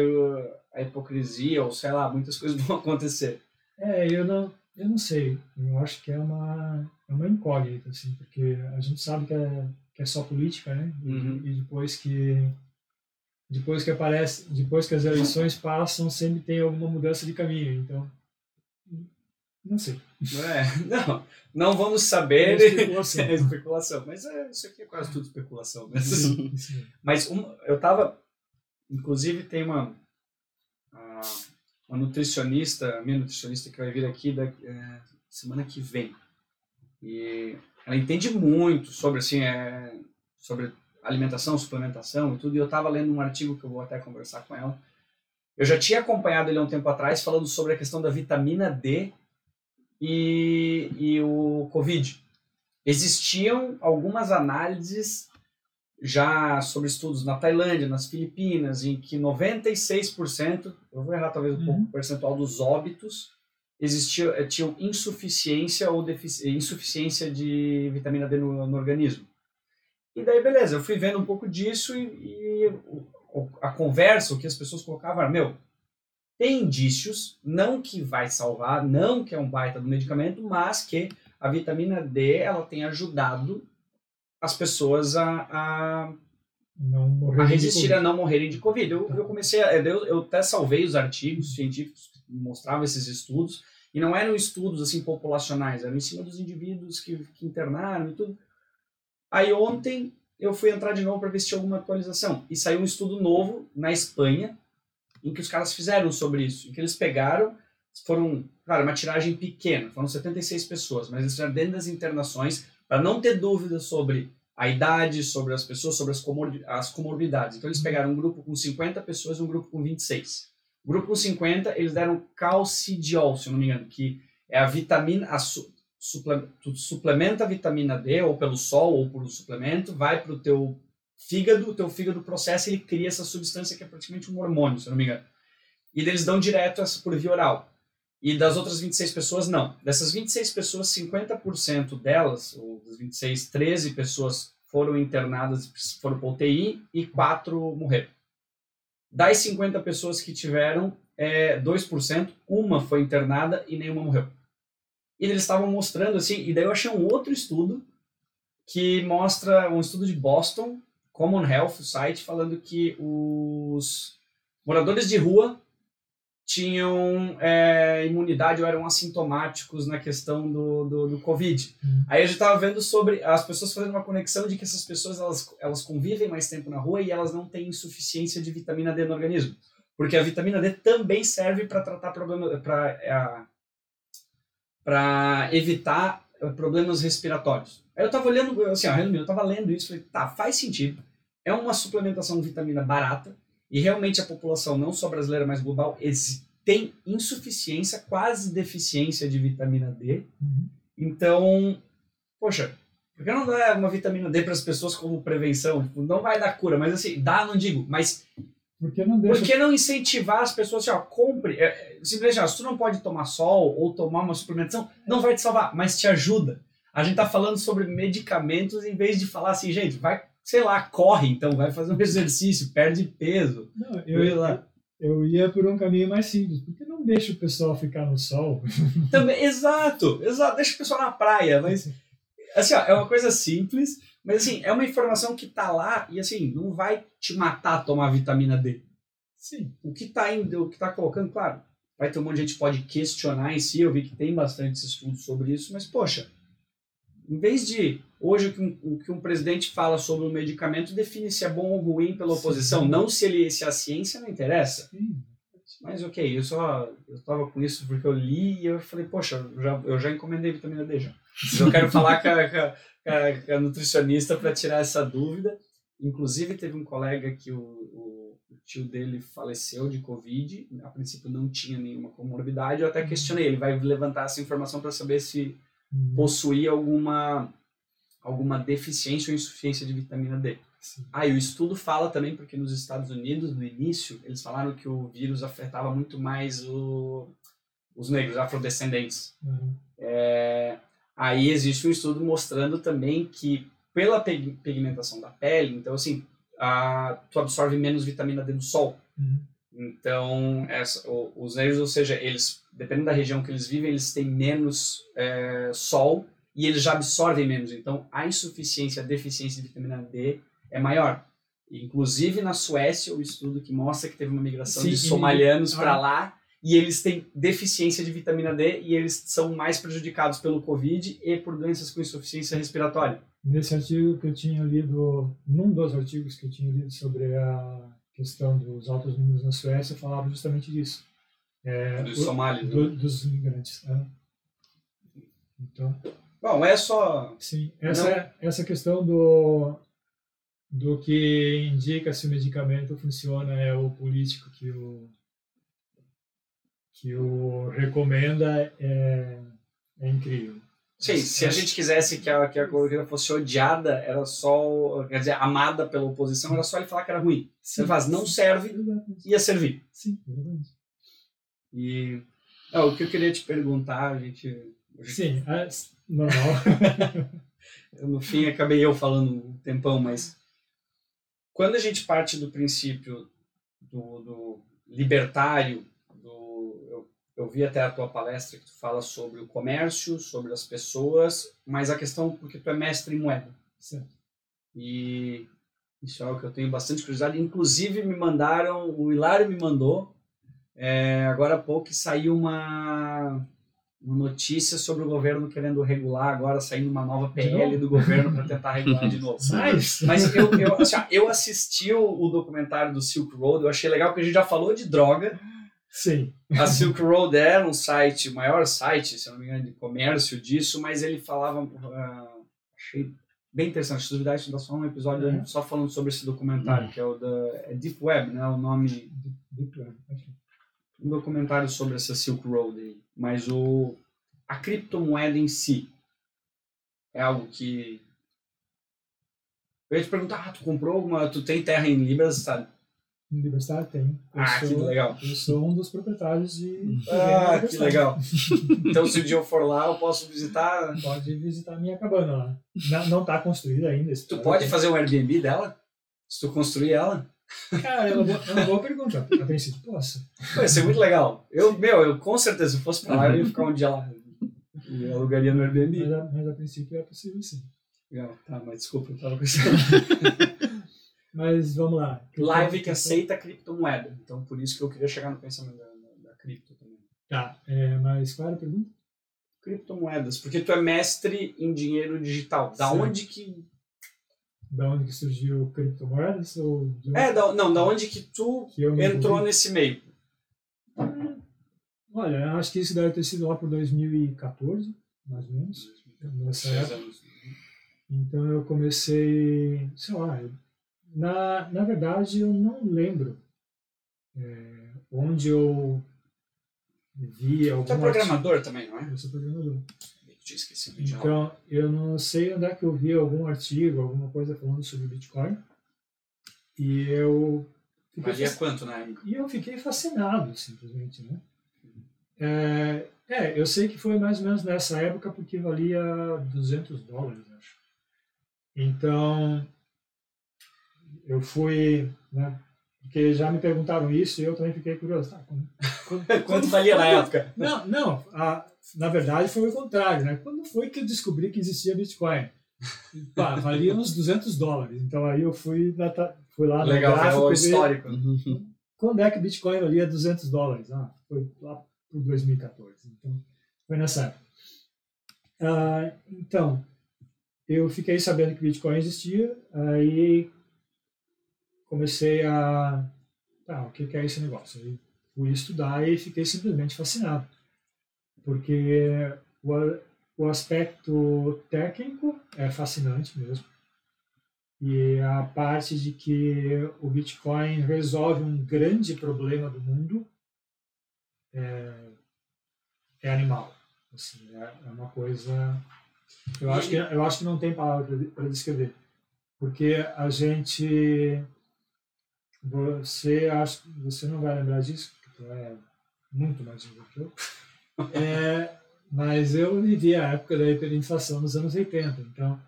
S1: a hipocrisia, ou sei lá, muitas coisas <laughs> vão acontecer.
S2: É, eu não, eu não sei. Eu acho que é uma, é uma incógnita, assim, porque a gente sabe que é, que é só política, né? E, uhum. e depois que depois que aparece, depois que as eleições passam, sempre tem alguma mudança de caminho. Então, não sei.
S1: É, <laughs> não, não vamos saber. É especulação. <laughs> é especulação. Mas é, isso aqui é quase tudo especulação. Sim. <laughs> mas um, eu tava. Inclusive, tem uma, uma nutricionista, minha nutricionista, que vai vir aqui da, é, semana que vem. E ela entende muito sobre, assim, é, sobre alimentação, suplementação e tudo. E eu estava lendo um artigo que eu vou até conversar com ela. Eu já tinha acompanhado ele há um tempo atrás, falando sobre a questão da vitamina D e, e o Covid. Existiam algumas análises já sobre estudos na Tailândia, nas Filipinas, em que 96%, eu vou errar talvez um uhum. pouco o percentual dos óbitos, existia, eh, tinham insuficiência ou insuficiência de vitamina D no, no, organismo. E daí, beleza, eu fui vendo um pouco disso e, e a conversa, o que as pessoas colocavam era, meu, tem indícios, não que vai salvar, não que é um baita do medicamento, mas que a vitamina D ela tem ajudado as pessoas a, a, a resistir a não morrerem de Covid. Eu, eu comecei a, eu, eu até salvei os artigos científicos que mostravam esses estudos, e não eram estudos assim populacionais, eram em cima dos indivíduos que, que internaram e tudo. Aí ontem eu fui entrar de novo para ver se tinha alguma atualização, e saiu um estudo novo na Espanha, em que os caras fizeram sobre isso, em que eles pegaram, foram, claro, uma tiragem pequena, foram 76 pessoas, mas eles fizeram dentro das internações, para não ter dúvidas sobre a idade, sobre as pessoas, sobre as, comor as comorbidades. Então eles pegaram um grupo com 50 pessoas e um grupo com 26. O grupo com 50, eles deram calcidiol, se eu não me engano, que é a vitamina, a su, suplementa a vitamina D, ou pelo sol, ou por um suplemento, vai para o teu fígado, teu fígado processa ele cria essa substância que é praticamente um hormônio, se eu não me engano. E eles dão direto essa por via oral. E das outras 26 pessoas, não. Dessas 26 pessoas, 50% delas, ou das 26, 13 pessoas foram internadas, foram para UTI e 4 morreram. Das 50 pessoas que tiveram, é, 2%, uma foi internada e nenhuma morreu. E eles estavam mostrando assim, e daí eu achei um outro estudo que mostra um estudo de Boston Common Health, o site, falando que os moradores de rua tinham é, imunidade ou eram assintomáticos na questão do, do, do Covid. Uhum. Aí a gente estava vendo sobre as pessoas fazendo uma conexão de que essas pessoas elas, elas convivem mais tempo na rua e elas não têm insuficiência de vitamina D no organismo. Porque a vitamina D também serve para tratar problemas, para é, evitar eh, problemas respiratórios. Aí eu tava olhando, assim, ó, eu tava lendo isso, falei, tá, faz sentido. É uma suplementação de vitamina barata e realmente a população, não só brasileira, mas global, tem insuficiência, quase deficiência de vitamina D.
S2: Uhum.
S1: Então, poxa, por que não dá uma vitamina D para as pessoas como prevenção? Tipo, não vai dar cura, mas assim, dá, não digo, mas
S2: por que não, deixa...
S1: por que não incentivar as pessoas assim, ó, compre, é, simplesmente, ó, se tu não pode tomar sol ou tomar uma suplementação, não vai te salvar, mas te ajuda. A gente tá falando sobre medicamentos em vez de falar assim, gente, vai, sei lá, corre então, vai fazer um <laughs> exercício, perde peso.
S2: Não, eu, ia lá. Eu ia por um caminho mais simples. Por que não deixa o pessoal ficar no sol? <laughs>
S1: Também, exato, exato. Deixa o pessoal na praia, mas assim, ó, é uma coisa simples, mas assim, é uma informação que tá lá e assim, não vai te matar tomar vitamina D.
S2: Sim.
S1: O que tá indo, o que tá colocando, claro, vai ter um monte de gente que pode questionar em si, eu vi que tem bastante estudos sobre isso, mas poxa, em vez de hoje o que um, o que um presidente fala sobre um medicamento define se é bom ou ruim pela oposição, Sim. não se ele se a ciência não interessa.
S2: Sim.
S1: Mas ok, eu só eu tava com isso porque eu li e eu falei, poxa, eu já, eu já encomendei vitamina D já. Eu quero falar com a, com a, com a nutricionista para tirar essa dúvida. Inclusive, teve um colega que o, o, o, tio dele faleceu de Covid. A princípio, não tinha nenhuma comorbidade. Eu até questionei. Ele vai levantar essa informação para saber se uhum. possuía alguma, alguma deficiência ou insuficiência de vitamina D.
S2: Sim.
S1: Ah, e o estudo fala também, porque nos Estados Unidos, no início, eles falaram que o vírus afetava muito mais o, os negros, afrodescendentes.
S2: Uhum.
S1: É, Aí existe um estudo mostrando também que pela pigmentação da pele, então assim, a, tu absorve menos vitamina D do sol.
S2: Uhum.
S1: Então, essa, os negros, ou seja, eles, dependendo da região que eles vivem, eles têm menos é, sol e eles já absorvem menos. Então, a insuficiência, a deficiência de vitamina D é maior. Inclusive na Suécia, o estudo que mostra que teve uma migração Sim, de somalianos para lá e eles têm deficiência de vitamina D e eles são mais prejudicados pelo Covid e por doenças com insuficiência respiratória.
S2: Nesse artigo que eu tinha lido, num dos artigos que eu tinha lido sobre a questão dos altos números na Suécia, falava justamente disso.
S1: É, dos somalis,
S2: do, né? Dos imigrantes. É. Então.
S1: Bom, é só.
S2: Sim, essa, Não... essa questão do, do que indica se o medicamento funciona é o político que o que o recomenda é, é incrível.
S1: Sim, se a gente quisesse que a, que a corrida fosse odiada, era só, quer dizer, amada pela oposição, era só ele falar que era ruim. Se ele faz, não serve, ia servir.
S2: Sim, exatamente.
S1: E não, o que eu queria te perguntar, a gente.
S2: Sim, é normal. <laughs>
S1: no fim, acabei eu falando um tempão, mas quando a gente parte do princípio do, do libertário eu vi até a tua palestra que tu fala sobre o comércio, sobre as pessoas, mas a questão porque tu é mestre em moeda.
S2: Certo.
S1: E isso é algo que eu tenho bastante curiosidade. Inclusive me mandaram, o Hilário me mandou, é, agora há pouco saiu uma, uma notícia sobre o governo querendo regular, agora saindo uma nova PL do governo para tentar regular de <laughs> novo.
S2: Mas,
S1: mas eu, eu, assim, eu assisti o, o documentário do Silk Road, eu achei legal porque a gente já falou de droga,
S2: Sim.
S1: A Silk Road era um site, o maior site, se não me engano, de comércio disso, mas ele falava. Uh, achei bem interessante. Se duvidar, isso dá só um episódio uhum. só falando sobre esse documentário, uhum. que é o da é Deep Web, né? O nome.
S2: Deep Web,
S1: Um documentário sobre essa Silk Road aí. Mas o, a criptomoeda em si é algo que. Eu ia te perguntar, ah, tu comprou alguma. Tu tem terra em Libras, sabe?
S2: Universidade tem.
S1: Eu ah, sou, que legal.
S2: Eu sou um dos proprietários de.
S1: Ah, que legal. <laughs> então, se o dia eu for lá, eu posso visitar.
S2: Pode visitar a minha cabana lá. Não está construída ainda.
S1: Tu pode fazer um Airbnb dela? Se tu construir ela?
S2: Cara, é uma boa, é uma boa pergunta. A princípio, posso.
S1: Vai ser muito legal. Eu, meu, eu com certeza, se fosse para lá, eu ia ficar um dia lá. E alugaria no Airbnb.
S2: Mas a, mas a princípio é possível sim.
S1: Legal, tá, mas desculpa, eu tava pensando. <laughs>
S2: Mas vamos lá.
S1: Live que aceita criptomoeda. Então, por isso que eu queria chegar no pensamento da, da, da cripto também.
S2: Tá, é, mas qual era a pergunta?
S1: Criptomoedas. Porque tu é mestre em dinheiro digital. Da certo. onde que.
S2: Da onde que surgiu criptomoedas? Ou
S1: de... É, da, não, da onde que tu que entrou nesse meio?
S2: Olha, acho que isso deve ter sido lá por 2014, mais ou menos. nessa época. Anos. Então eu comecei, sei lá, na, na verdade eu não lembro é, onde eu vi algum
S1: Você é programador artigo. também, não é?
S2: Eu sou programador.
S1: Tinha esquecido
S2: Então, eu não sei onde é que eu vi algum artigo, alguma coisa falando sobre Bitcoin. E eu
S1: Valia fac... quanto na época?
S2: E eu fiquei fascinado, simplesmente, né? É, é, eu sei que foi mais ou menos nessa época porque valia 200 dólares, acho. Então, eu fui, né, porque já me perguntaram isso e eu também fiquei curioso. Tá, quando,
S1: quando, <laughs> quanto valia na época?
S2: Não, não a, na verdade foi o contrário, né? Quando foi que eu descobri que existia Bitcoin? Pá, valia uns 200 dólares. Então aí eu fui, fui lá
S1: Legal,
S2: gráfico.
S1: o histórico.
S2: Quando é que Bitcoin valia 200 dólares? Ah, foi lá por 2014. Então, foi nessa época. Ah, então, eu fiquei sabendo que Bitcoin existia, aí comecei a. Tá, o que é esse negócio? Aí fui estudar e fiquei simplesmente fascinado. Porque o, o aspecto técnico é fascinante mesmo. E a parte de que o Bitcoin resolve um grande problema do mundo é, é animal. Assim, é, é uma coisa. Eu acho, que, eu acho que não tem palavra para descrever. Porque a gente. Você, acho, você não vai lembrar disso, porque tu é muito mais novo que eu. É, mas eu vivi a época da hiperinflação nos anos 80. Então,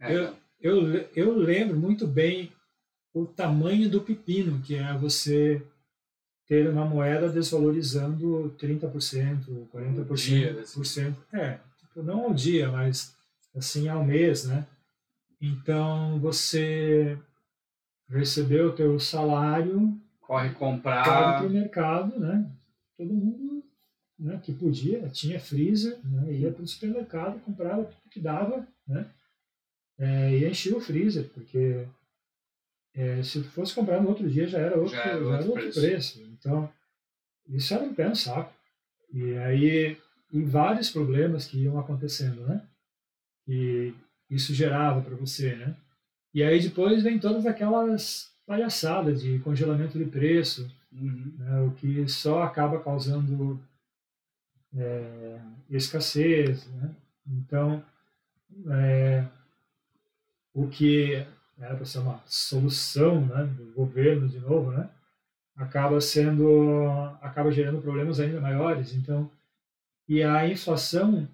S2: é, eu, eu, eu lembro muito bem o tamanho do pepino, que é você ter uma moeda desvalorizando 30%, 40%. Dia, assim. É, tipo, não ao dia, mas assim ao mês, né? Então você recebeu o teu salário,
S1: corre comprar,
S2: corre para o mercado, né? Todo mundo né, que podia, tinha freezer, né, ia para o supermercado, comprava tudo que dava, né? É, e enchia o freezer, porque é, se fosse comprar no outro dia já era outro, já era outro, já era outro preço. preço. Então, isso era um pé no saco. E aí, vários problemas que iam acontecendo, né? E isso gerava para você, né? E aí depois vem todas aquelas palhaçadas de congelamento de preço, uhum. né, o que só acaba causando é, escassez. Né? Então, é, o que era para ser uma solução né, do governo de novo, né, acaba sendo, acaba gerando problemas ainda maiores. Então, e a inflação,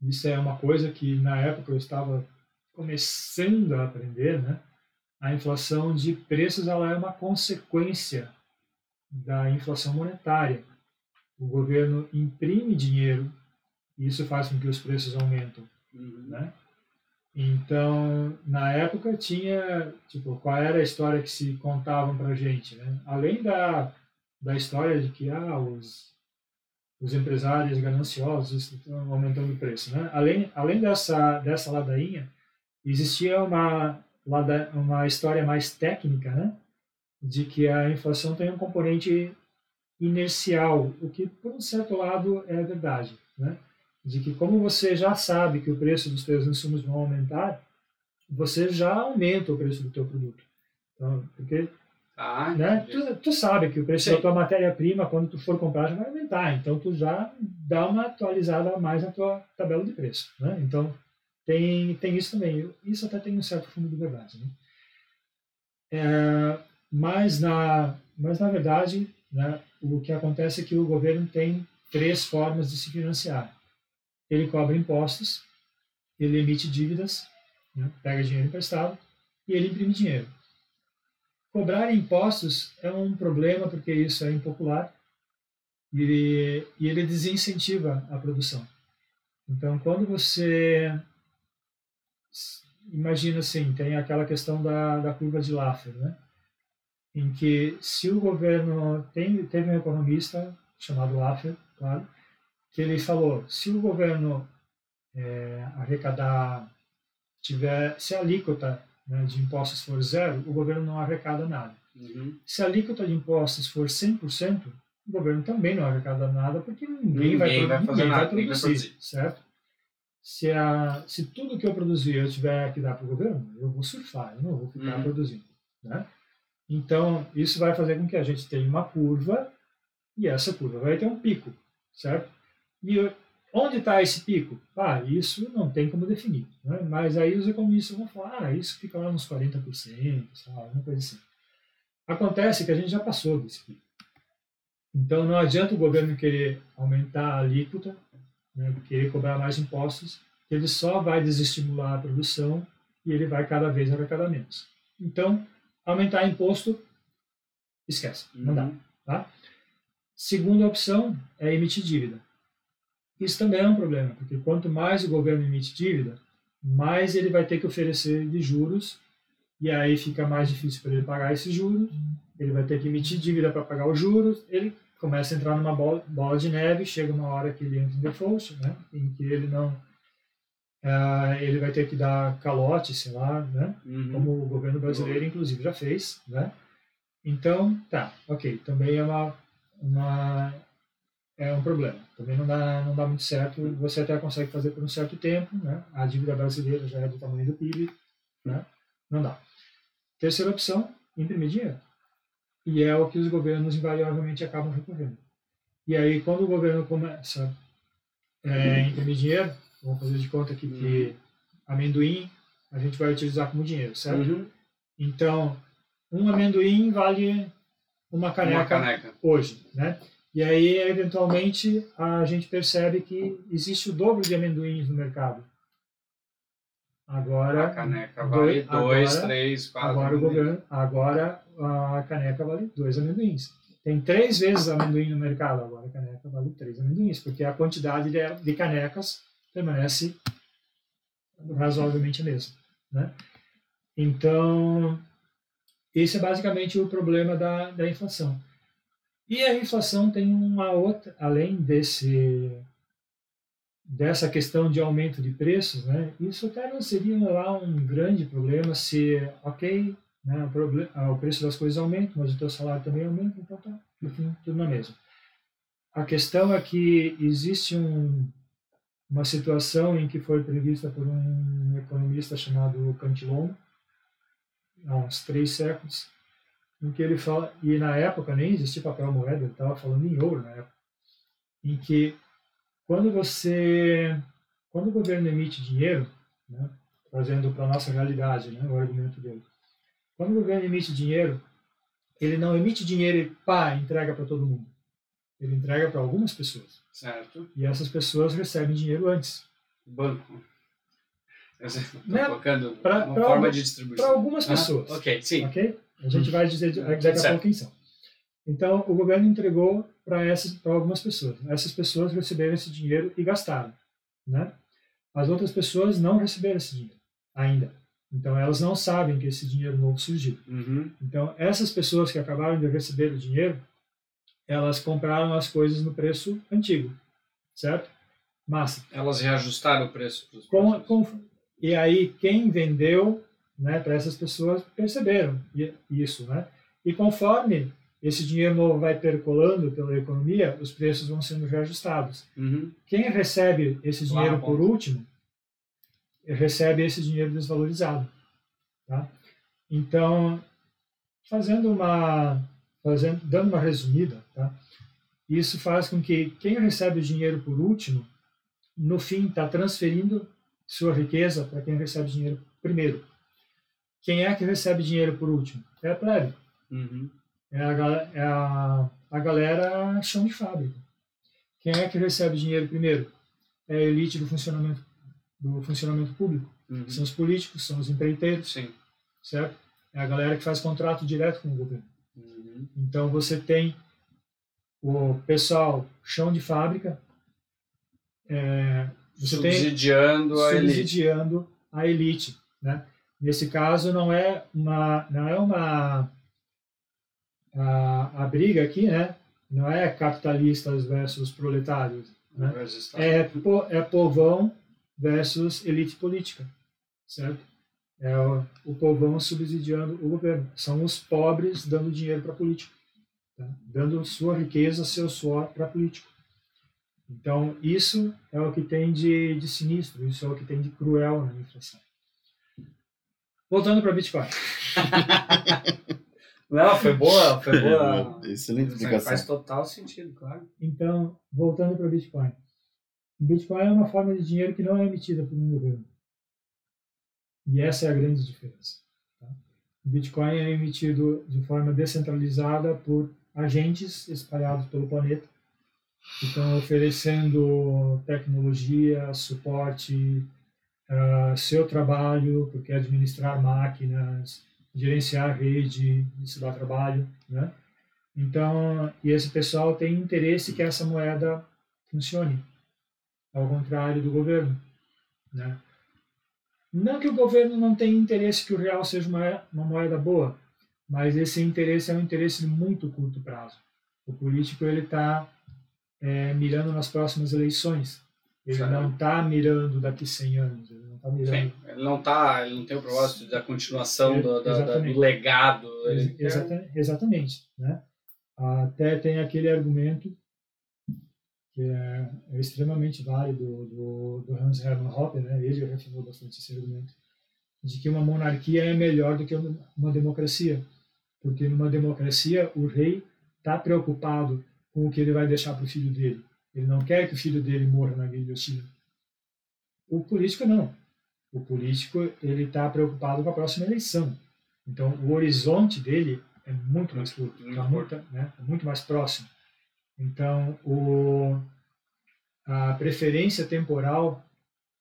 S2: isso é uma coisa que na época eu estava começando a aprender, né? A inflação de preços ela é uma consequência da inflação monetária. O governo imprime dinheiro e isso faz com que os preços aumentem, uhum. né? Então, na época tinha, tipo, qual era a história que se contavam para gente, né? Além da, da história de que ah, os, os empresários gananciosos estão aumentando o preço, né? Além, além dessa, dessa ladainha, existia uma, uma história mais técnica, né? De que a inflação tem um componente inercial, o que, por um certo lado, é verdade, né? de que como você já sabe que o preço dos seus insumos vão aumentar, você já aumenta o preço do teu produto. Então, porque ah, né, tu, tu, sabe que o preço Sim. da tua matéria-prima, quando tu for comprar, já vai aumentar. Então, tu já dá uma atualizada a mais na tua tabela de preço. Né? Então, tem, tem isso também. Isso até tem um certo fundo de verdade. Né? É, mas, na, mas, na verdade, né, o que acontece é que o governo tem três formas de se financiar ele cobra impostos, ele emite dívidas, né, pega dinheiro emprestado e ele imprime dinheiro. Cobrar impostos é um problema porque isso é impopular e, e ele desincentiva a produção. Então, quando você imagina assim, tem aquela questão da, da curva de Laffer, né? Em que se o governo tem teve um economista chamado Laffer, claro, que ele falou, se o governo é, arrecadar, tiver, se a alíquota né, de impostos for zero, o governo não arrecada nada. Uhum. Se a alíquota de impostos for 100%, o governo também não arrecada nada, porque ninguém, ninguém vai, vai, ninguém vai produzir, vai produzir, certo? se, a, se tudo que eu produzir eu tiver que dar para o governo, eu vou surfar, eu não vou ficar
S1: Uhum.
S2: produzindo. Né? Então, isso vai fazer com que a gente tenha uma curva e essa curva vai ter um pico, certo? E onde está esse pico? Ah, isso não tem como definir. Né? Mas aí os economistas vão falar, ah, isso fica lá nos 40%, sei lá, alguma coisa assim. Acontece que a gente já passou desse pico. Então, não adianta o governo querer aumentar a alíquota, né, querer cobrar mais impostos, ele só vai desestimular a produção e ele vai cada vez arrecadar menos. Então, aumentar imposto, esquece, não dá.
S1: Uhum.
S2: Segunda opção é emitir dívida. Isso também é um problema, porque quanto mais o governo emite dívida, mais ele vai ter que oferecer de juros, e aí fica mais difícil para ele pagar esses juros, ele vai ter que emitir dívida para pagar os juros, ele começa a entrar numa bola, bola de neve, chega uma hora que ele entra em default, né, em que ele não. Ah, ele vai ter que dar calote, sei lá, né,
S1: Uhum.
S2: como o governo brasileiro inclusive já fez, né? Então, tá, ok, também é uma, uma é um problema. Também não dá não dá muito certo. Você até consegue fazer por um certo tempo, né? A dívida brasileira já é do tamanho do PIB, né? Não dá. Terceira opção, imprimir dinheiro. E é o que os governos invariavelmente acabam recorrendo. E aí, quando o governo começa é, a imprimir dinheiro, vamos fazer de conta aqui que amendoim a gente vai utilizar como dinheiro, certo?
S1: Uhum.
S2: Então, um amendoim vale uma caneca,
S1: Uma caneca.
S2: hoje, né? E aí, eventualmente, a gente percebe que existe o dobro de amendoins no mercado. Agora,
S1: A caneca vale
S2: Doi-
S1: dois,
S2: agora-
S1: três, quatro.
S2: agora o governo, agora a caneca vale dois amendoins. Tem três vezes amendoim no mercado, agora a caneca vale três amendoins, porque a quantidade de, de canecas permanece razoavelmente a mesma, né? Então, esse é basicamente o problema da, da inflação. E a inflação tem uma outra, além desse dessa questão de aumento de preços, né? Isso até não seria lá um grande problema se, ok, né, o, proble- ah, o preço das coisas aumenta, mas o teu salário também aumenta, então tá, tudo na mesma. A questão é que existe um, uma situação em que foi prevista por um economista chamado Cantillon, há uns três séculos, em que ele fala, e na época nem existia papel moeda, ele estava falando em ouro na época, em que quando você, quando o governo emite dinheiro, né, trazendo para a nossa realidade né, o argumento dele, quando o governo emite dinheiro, ele não emite dinheiro e pá, entrega para todo mundo. Ele entrega para algumas pessoas.
S1: Certo.
S2: E essas pessoas recebem dinheiro antes.
S1: Banco. Tô
S2: Né?
S1: colocando
S2: Pra-
S1: uma
S2: pra
S1: forma
S2: algum-
S1: de distribuição.
S2: Para algumas
S1: Ah,
S2: pessoas.
S1: ok, sim.
S2: Ok? A gente vai dizer daqui a pouco quem são. Então, o governo entregou para essas para algumas pessoas. Essas pessoas receberam esse dinheiro e gastaram, né? As outras pessoas não receberam esse dinheiro ainda. Então, elas não sabem que esse dinheiro novo surgiu.
S1: Uhum.
S2: Então, essas pessoas que acabaram de receber o dinheiro, elas compraram as coisas no preço antigo, certo? Massa.
S1: Elas reajustaram o preço
S2: Com, com, e aí quem vendeu né, para essas pessoas perceberam isso, né? E conforme esse dinheiro novo vai percolando pela economia, os preços vão sendo reajustados.
S1: Uhum.
S2: Quem recebe esse dinheiro por último, recebe esse dinheiro desvalorizado, tá? Então, fazendo uma dando uma resumida, tá? Isso faz com que quem recebe o dinheiro por último, no fim está transferindo sua riqueza para quem recebe dinheiro primeiro. Quem é que recebe dinheiro por último? É a plebe.
S1: Uhum.
S2: É a, é a, a galera chão de fábrica. Quem é que recebe dinheiro primeiro? É a elite do funcionamento, do funcionamento público.
S1: Uhum.
S2: São os políticos, são os empreiteiros,
S1: Sim.
S2: certo? É a galera que faz contrato direto com o governo.
S1: Uhum.
S2: Então você tem o pessoal chão de fábrica, é, você tem
S1: Subsidiando a elite.
S2: subsidiando a elite, né? Nesse caso não é uma não é uma a, a briga aqui, né? Não é capitalistas versus proletários, né? É po, é povão versus elite política, certo? É o, o povão subsidiando o governo. São os pobres dando dinheiro para político, tá? dando sua riqueza, seu suor para político. Então, isso é o que tem de, de sinistro, isso é o que tem de cruel na inflação. Voltando para Bitcoin. <laughs>
S1: Não, foi boa, foi boa.
S3: Excelente explicação.
S1: Faz total sentido, claro.
S2: Então, voltando para Bitcoin. Bitcoin é uma forma de dinheiro que não é emitida por um governo. E essa é a grande diferença. Tá? O Bitcoin é emitido de forma descentralizada por agentes espalhados pelo planeta que estão oferecendo tecnologia, suporte, uh, seu trabalho, porque administrar máquinas, gerenciar rede, isso dá trabalho, né? Então, e esse pessoal tem interesse que essa moeda funcione, ao contrário do governo, né? Não que o governo não tenha interesse que o real seja uma, uma moeda boa, mas esse interesse é um interesse de muito curto prazo. O político ele está é, mirando nas próximas eleições. Ele não está mirando daqui 100 anos. Ele não está mirando. Sim.
S1: Ele não tá, ele não tem o propósito da continuação é, do, da, do, legado.
S2: Exatamente, exatamente, né? Até tem aquele argumento que é, é extremamente válido do, do Hans Hermann Hoppe, né? Ele refinou bastante esse argumento de que uma monarquia é melhor do que uma democracia, porque numa democracia o rei está preocupado com o que ele vai deixar para o filho dele. Ele não quer que o filho dele morra na guilhotina. O político não. O político ele está preocupado com a próxima eleição. Então o horizonte dele é muito mais curto, tá muito, né, é muito mais próximo. Então o, a preferência temporal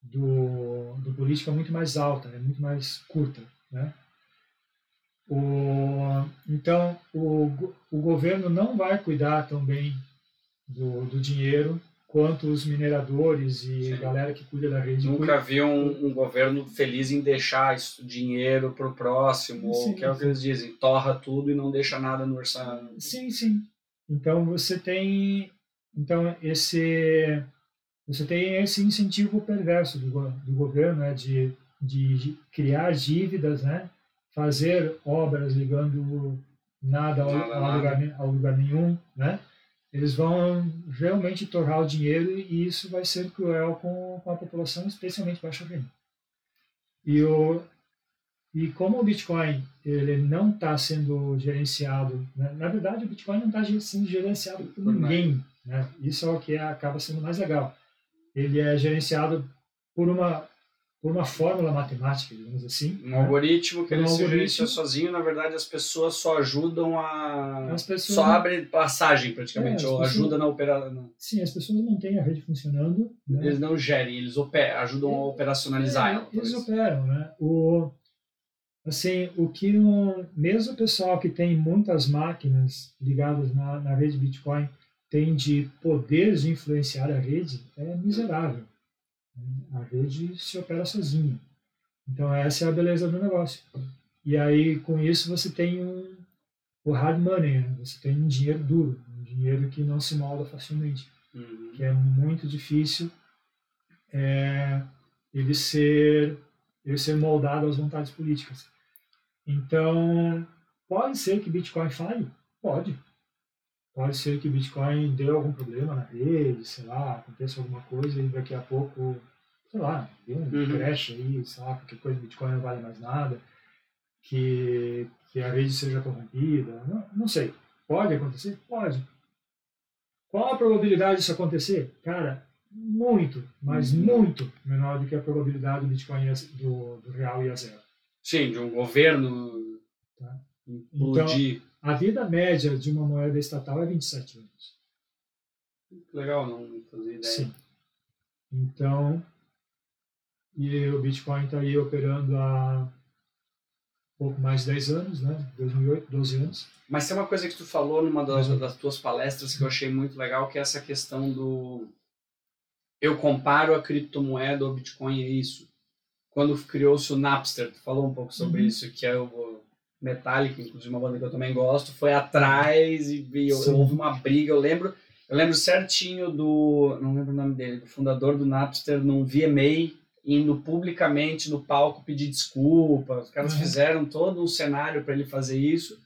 S2: do, do político é muito mais alta, é muito mais curta, né? O, então, o, o governo não vai cuidar tão bem do, do dinheiro quanto os mineradores e Sim. galera que cuida da rede.
S1: Nunca vi um, um, governo feliz em deixar isso, dinheiro para o próximo, sim, ou que é o que eles dizem, torra tudo e não deixa nada no orçamento.
S2: Sim, sim. Então você tem então esse você tem esse incentivo perverso do, do governo né, de, de criar dívidas, né, fazer obras ligando nada ao, ao, lugar, ao lugar nenhum, né? Eles vão realmente torrar o dinheiro e isso vai ser cruel com, com a população, especialmente baixa renda. E, o, e como o Bitcoin ele não está sendo gerenciado, né? na verdade o Bitcoin não está sendo gerenciado por ninguém, né? Isso é o que acaba sendo mais legal. Ele é gerenciado por uma por uma fórmula matemática, digamos assim.
S1: Um né? algoritmo que um ele algoritmo. se gerencia sozinho, na verdade as pessoas só ajudam a... As pessoas só abre passagem praticamente, é, ou pessoas... ajuda na operação.
S2: Sim, as pessoas mantêm a rede funcionando.
S1: Né? Eles não gerem, eles operam, ajudam é, a operacionalizar é, ela.
S2: Eles operam, né? O, assim, o que um, mesmo o pessoal que tem muitas máquinas ligadas na, na rede Bitcoin tem de poder de influenciar a rede é miserável. A rede se opera sozinha. Então essa é a beleza do negócio. E aí com isso você tem um, o hard money, né? você tem um dinheiro duro, um dinheiro que não se molda facilmente, uhum. que é muito difícil é, ele ser ele ser moldado às vontades políticas. Então pode ser que Bitcoin falhe, pode. Pode ser que Bitcoin dê algum problema na rede, sei lá, aconteça alguma coisa e daqui a pouco, sei lá, dê um uhum. crash aí, sei lá, qualquer coisa, Bitcoin não vale mais nada, que, que a rede seja corrompida, não, não sei. Pode acontecer? Pode. Qual a probabilidade disso acontecer? Cara, muito, mas uhum. muito menor do que a probabilidade do Bitcoin do, do real ir a zero.
S1: Sim, de um governo tá? implodir.
S2: Então, a vida média de uma moeda estatal é 27 anos.
S1: Legal, não fazia ideia. Sim.
S2: Então, e o Bitcoin está aí operando há pouco mais de 10 anos, né? 2008, 12 anos.
S1: Mas tem uma coisa que tu falou numa das, uhum. das tuas palestras que eu achei muito legal, que é essa questão do... Eu comparo a criptomoeda ao Bitcoin, é isso. Quando criou-se o Napster, tu falou um pouco sobre uhum. isso, que é o Metallica, inclusive uma banda que eu também gosto, foi atrás e, e houve uma briga. Eu lembro, eu lembro certinho do, não lembro o nome dele, do fundador do Napster num VMA indo publicamente no palco pedir desculpa. Os caras uhum. fizeram todo um cenário para ele fazer isso.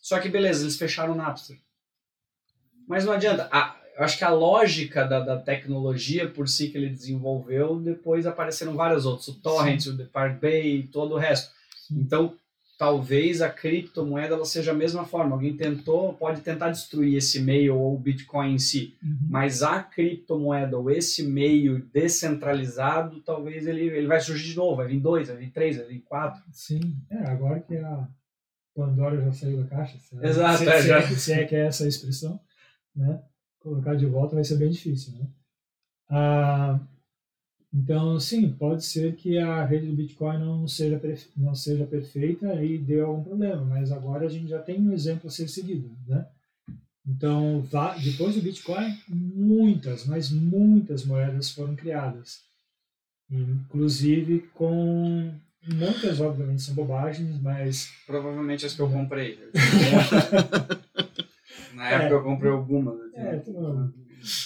S1: Só que beleza, eles fecharam o Napster. Mas não adianta. A, eu acho que a lógica da, da tecnologia por si que ele desenvolveu, depois apareceram vários outros, o Torrent, Sim. o Depart Bay e todo o resto. Sim. Então, talvez a criptomoeda ela seja a mesma forma. Alguém tentou, pode tentar destruir esse meio ou o Bitcoin em si, uhum. mas a criptomoeda ou esse meio descentralizado, talvez ele, ele vai surgir de novo, vai vir dois, vai vir três, vai vir quatro.
S2: Sim, é, agora que a Pandora já saiu da caixa, se,
S1: Exato,
S2: se,
S1: é,
S2: se,
S1: já.
S2: se é que é essa a expressão, né? Colocar de volta vai ser bem difícil, né? Ah, então, sim, pode ser que a rede do Bitcoin não seja, não seja perfeita e dê algum problema, mas agora a gente já tem um exemplo a ser seguido, né? Então, depois do Bitcoin, muitas, mas muitas moedas foram criadas. Inclusive com muitas, obviamente, são bobagens, mas.
S1: Provavelmente as que eu comprei. <laughs> <laughs> Na época é, eu comprei algumas.
S2: É,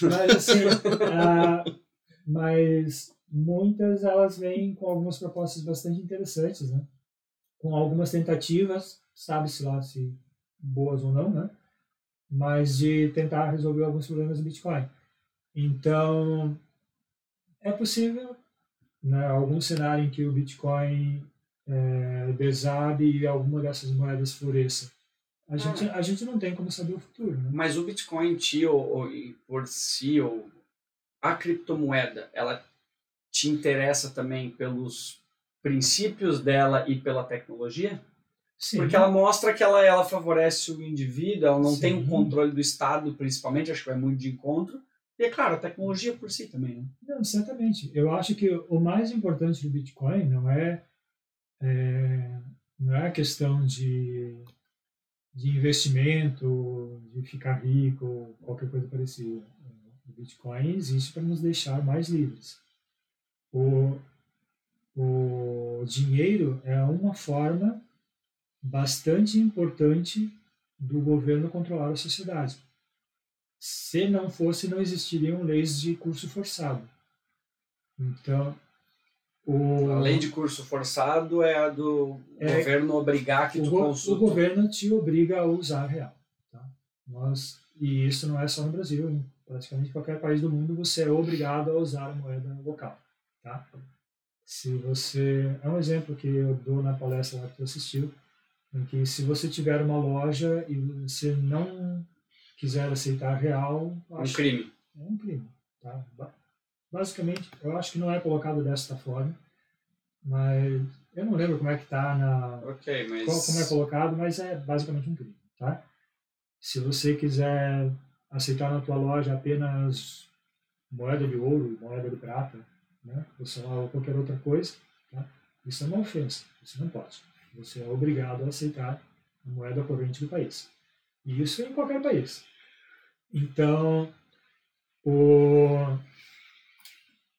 S2: mas assim, uh, <laughs> mas muitas elas vêm com algumas propostas bastante interessantes, né? Com algumas tentativas, sabe-se lá se boas ou não, né? Mas de tentar resolver alguns problemas do Bitcoin. Então, é possível, né, algum cenário em que o Bitcoin é, desabe e alguma dessas moedas floresça a gente, a gente não tem como saber o futuro. Né?
S1: Mas o Bitcoin em ti, ou, ou, por si, ou a criptomoeda, ela te interessa também pelos princípios dela e pela tecnologia? Sim. Porque ela mostra que ela, ela favorece o indivíduo, ela não Sim. tem o controle do Estado, principalmente, acho que vai muito de encontro. E é claro, a tecnologia por si também, né?
S2: Não, certamente. Eu acho que o mais importante do Bitcoin não é, é não é a questão de de investimento, de ficar rico, qualquer coisa parecida. O Bitcoin existe para nos deixar mais livres. O, o dinheiro é uma forma bastante importante do governo controlar a sociedade. Se não fosse, não existiriam leis de curso forçado. Então,
S1: o... A lei de curso forçado é a do é, governo obrigar que tu
S2: go
S1: consulte.
S2: O governo te obriga a usar real. Tá? Nós, e isso não é só no Brasil, em praticamente qualquer país do mundo você é obrigado a usar a moeda local. Tá? Se você é um exemplo que eu dou na palestra lá que tu assistiu, em que se você tiver uma loja e você não quiser aceitar real,
S1: é um crime.
S2: É um crime. Tá? Basicamente, eu acho que não é colocado desta forma, mas eu não lembro como é que está na
S1: okay, mas...
S2: qual, como é colocado, mas é basicamente um crime, tá? Se você quiser aceitar na tua loja apenas moeda de ouro, moeda de prata, né, ou sei lá, ou qualquer outra coisa, tá? Isso é uma ofensa, você não pode. Você é obrigado a aceitar a moeda corrente do país. E isso em qualquer país. Então, o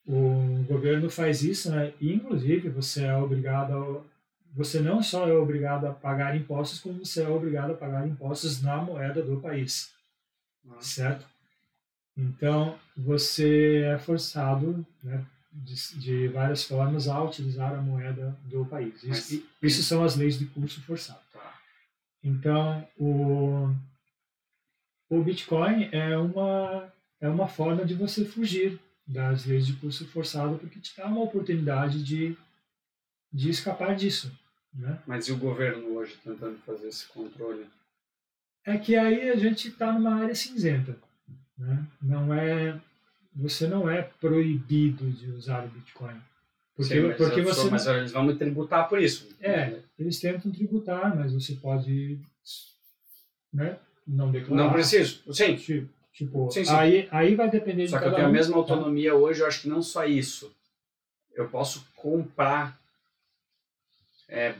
S2: o governo faz isso, né? E, inclusive, você é obrigado a, você não só é obrigado a pagar impostos, como você é obrigado a pagar impostos na moeda do país, ah. certo? Então, você é forçado, né, de, de, várias formas, a utilizar a moeda do país. Isso, isso são as leis de curso forçado. Tá? Então, o, o Bitcoin é uma, é uma forma de você fugir das leis de curso forçado porque te dá uma oportunidade de, de escapar disso. Né?
S1: Mas e o governo hoje tentando fazer esse controle?
S2: É que aí a gente está numa área cinzenta. Né? Não é, você não é proibido de usar o Bitcoin.
S1: Porque, Sim, mas porque você mas eles vão me tributar por isso.
S2: É, eles tentam tributar, mas você pode né, não declarar.
S1: Não preciso. Sim.
S2: Tipo, Tipo, sim, sim. Aí, aí vai depender
S1: só
S2: de
S1: Só que eu tenho um, a mesma autonomia hoje, eu acho que não só isso. Eu posso comprar é,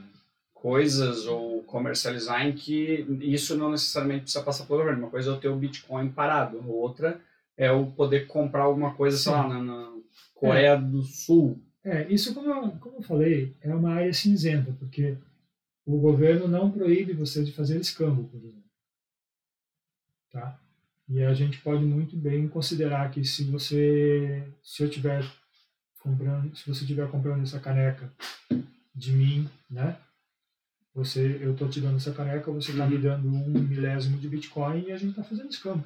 S1: coisas ou comercializar em que isso não necessariamente precisa passar pelo governo. Uma coisa é eu ter o Bitcoin parado, outra é eu poder comprar alguma coisa, sei lá, na, na Coreia é. do Sul.
S2: É, isso como eu, como eu falei, é uma área cinzenta, porque o governo não proíbe você de fazer escambo, por exemplo. Tá? E a gente pode muito bem considerar que se você, se eu tiver comprando, se você tiver comprando essa caneca de mim, né? Você, eu estou te dando essa caneca, você está me dando um milésimo de Bitcoin e a gente está fazendo escambo.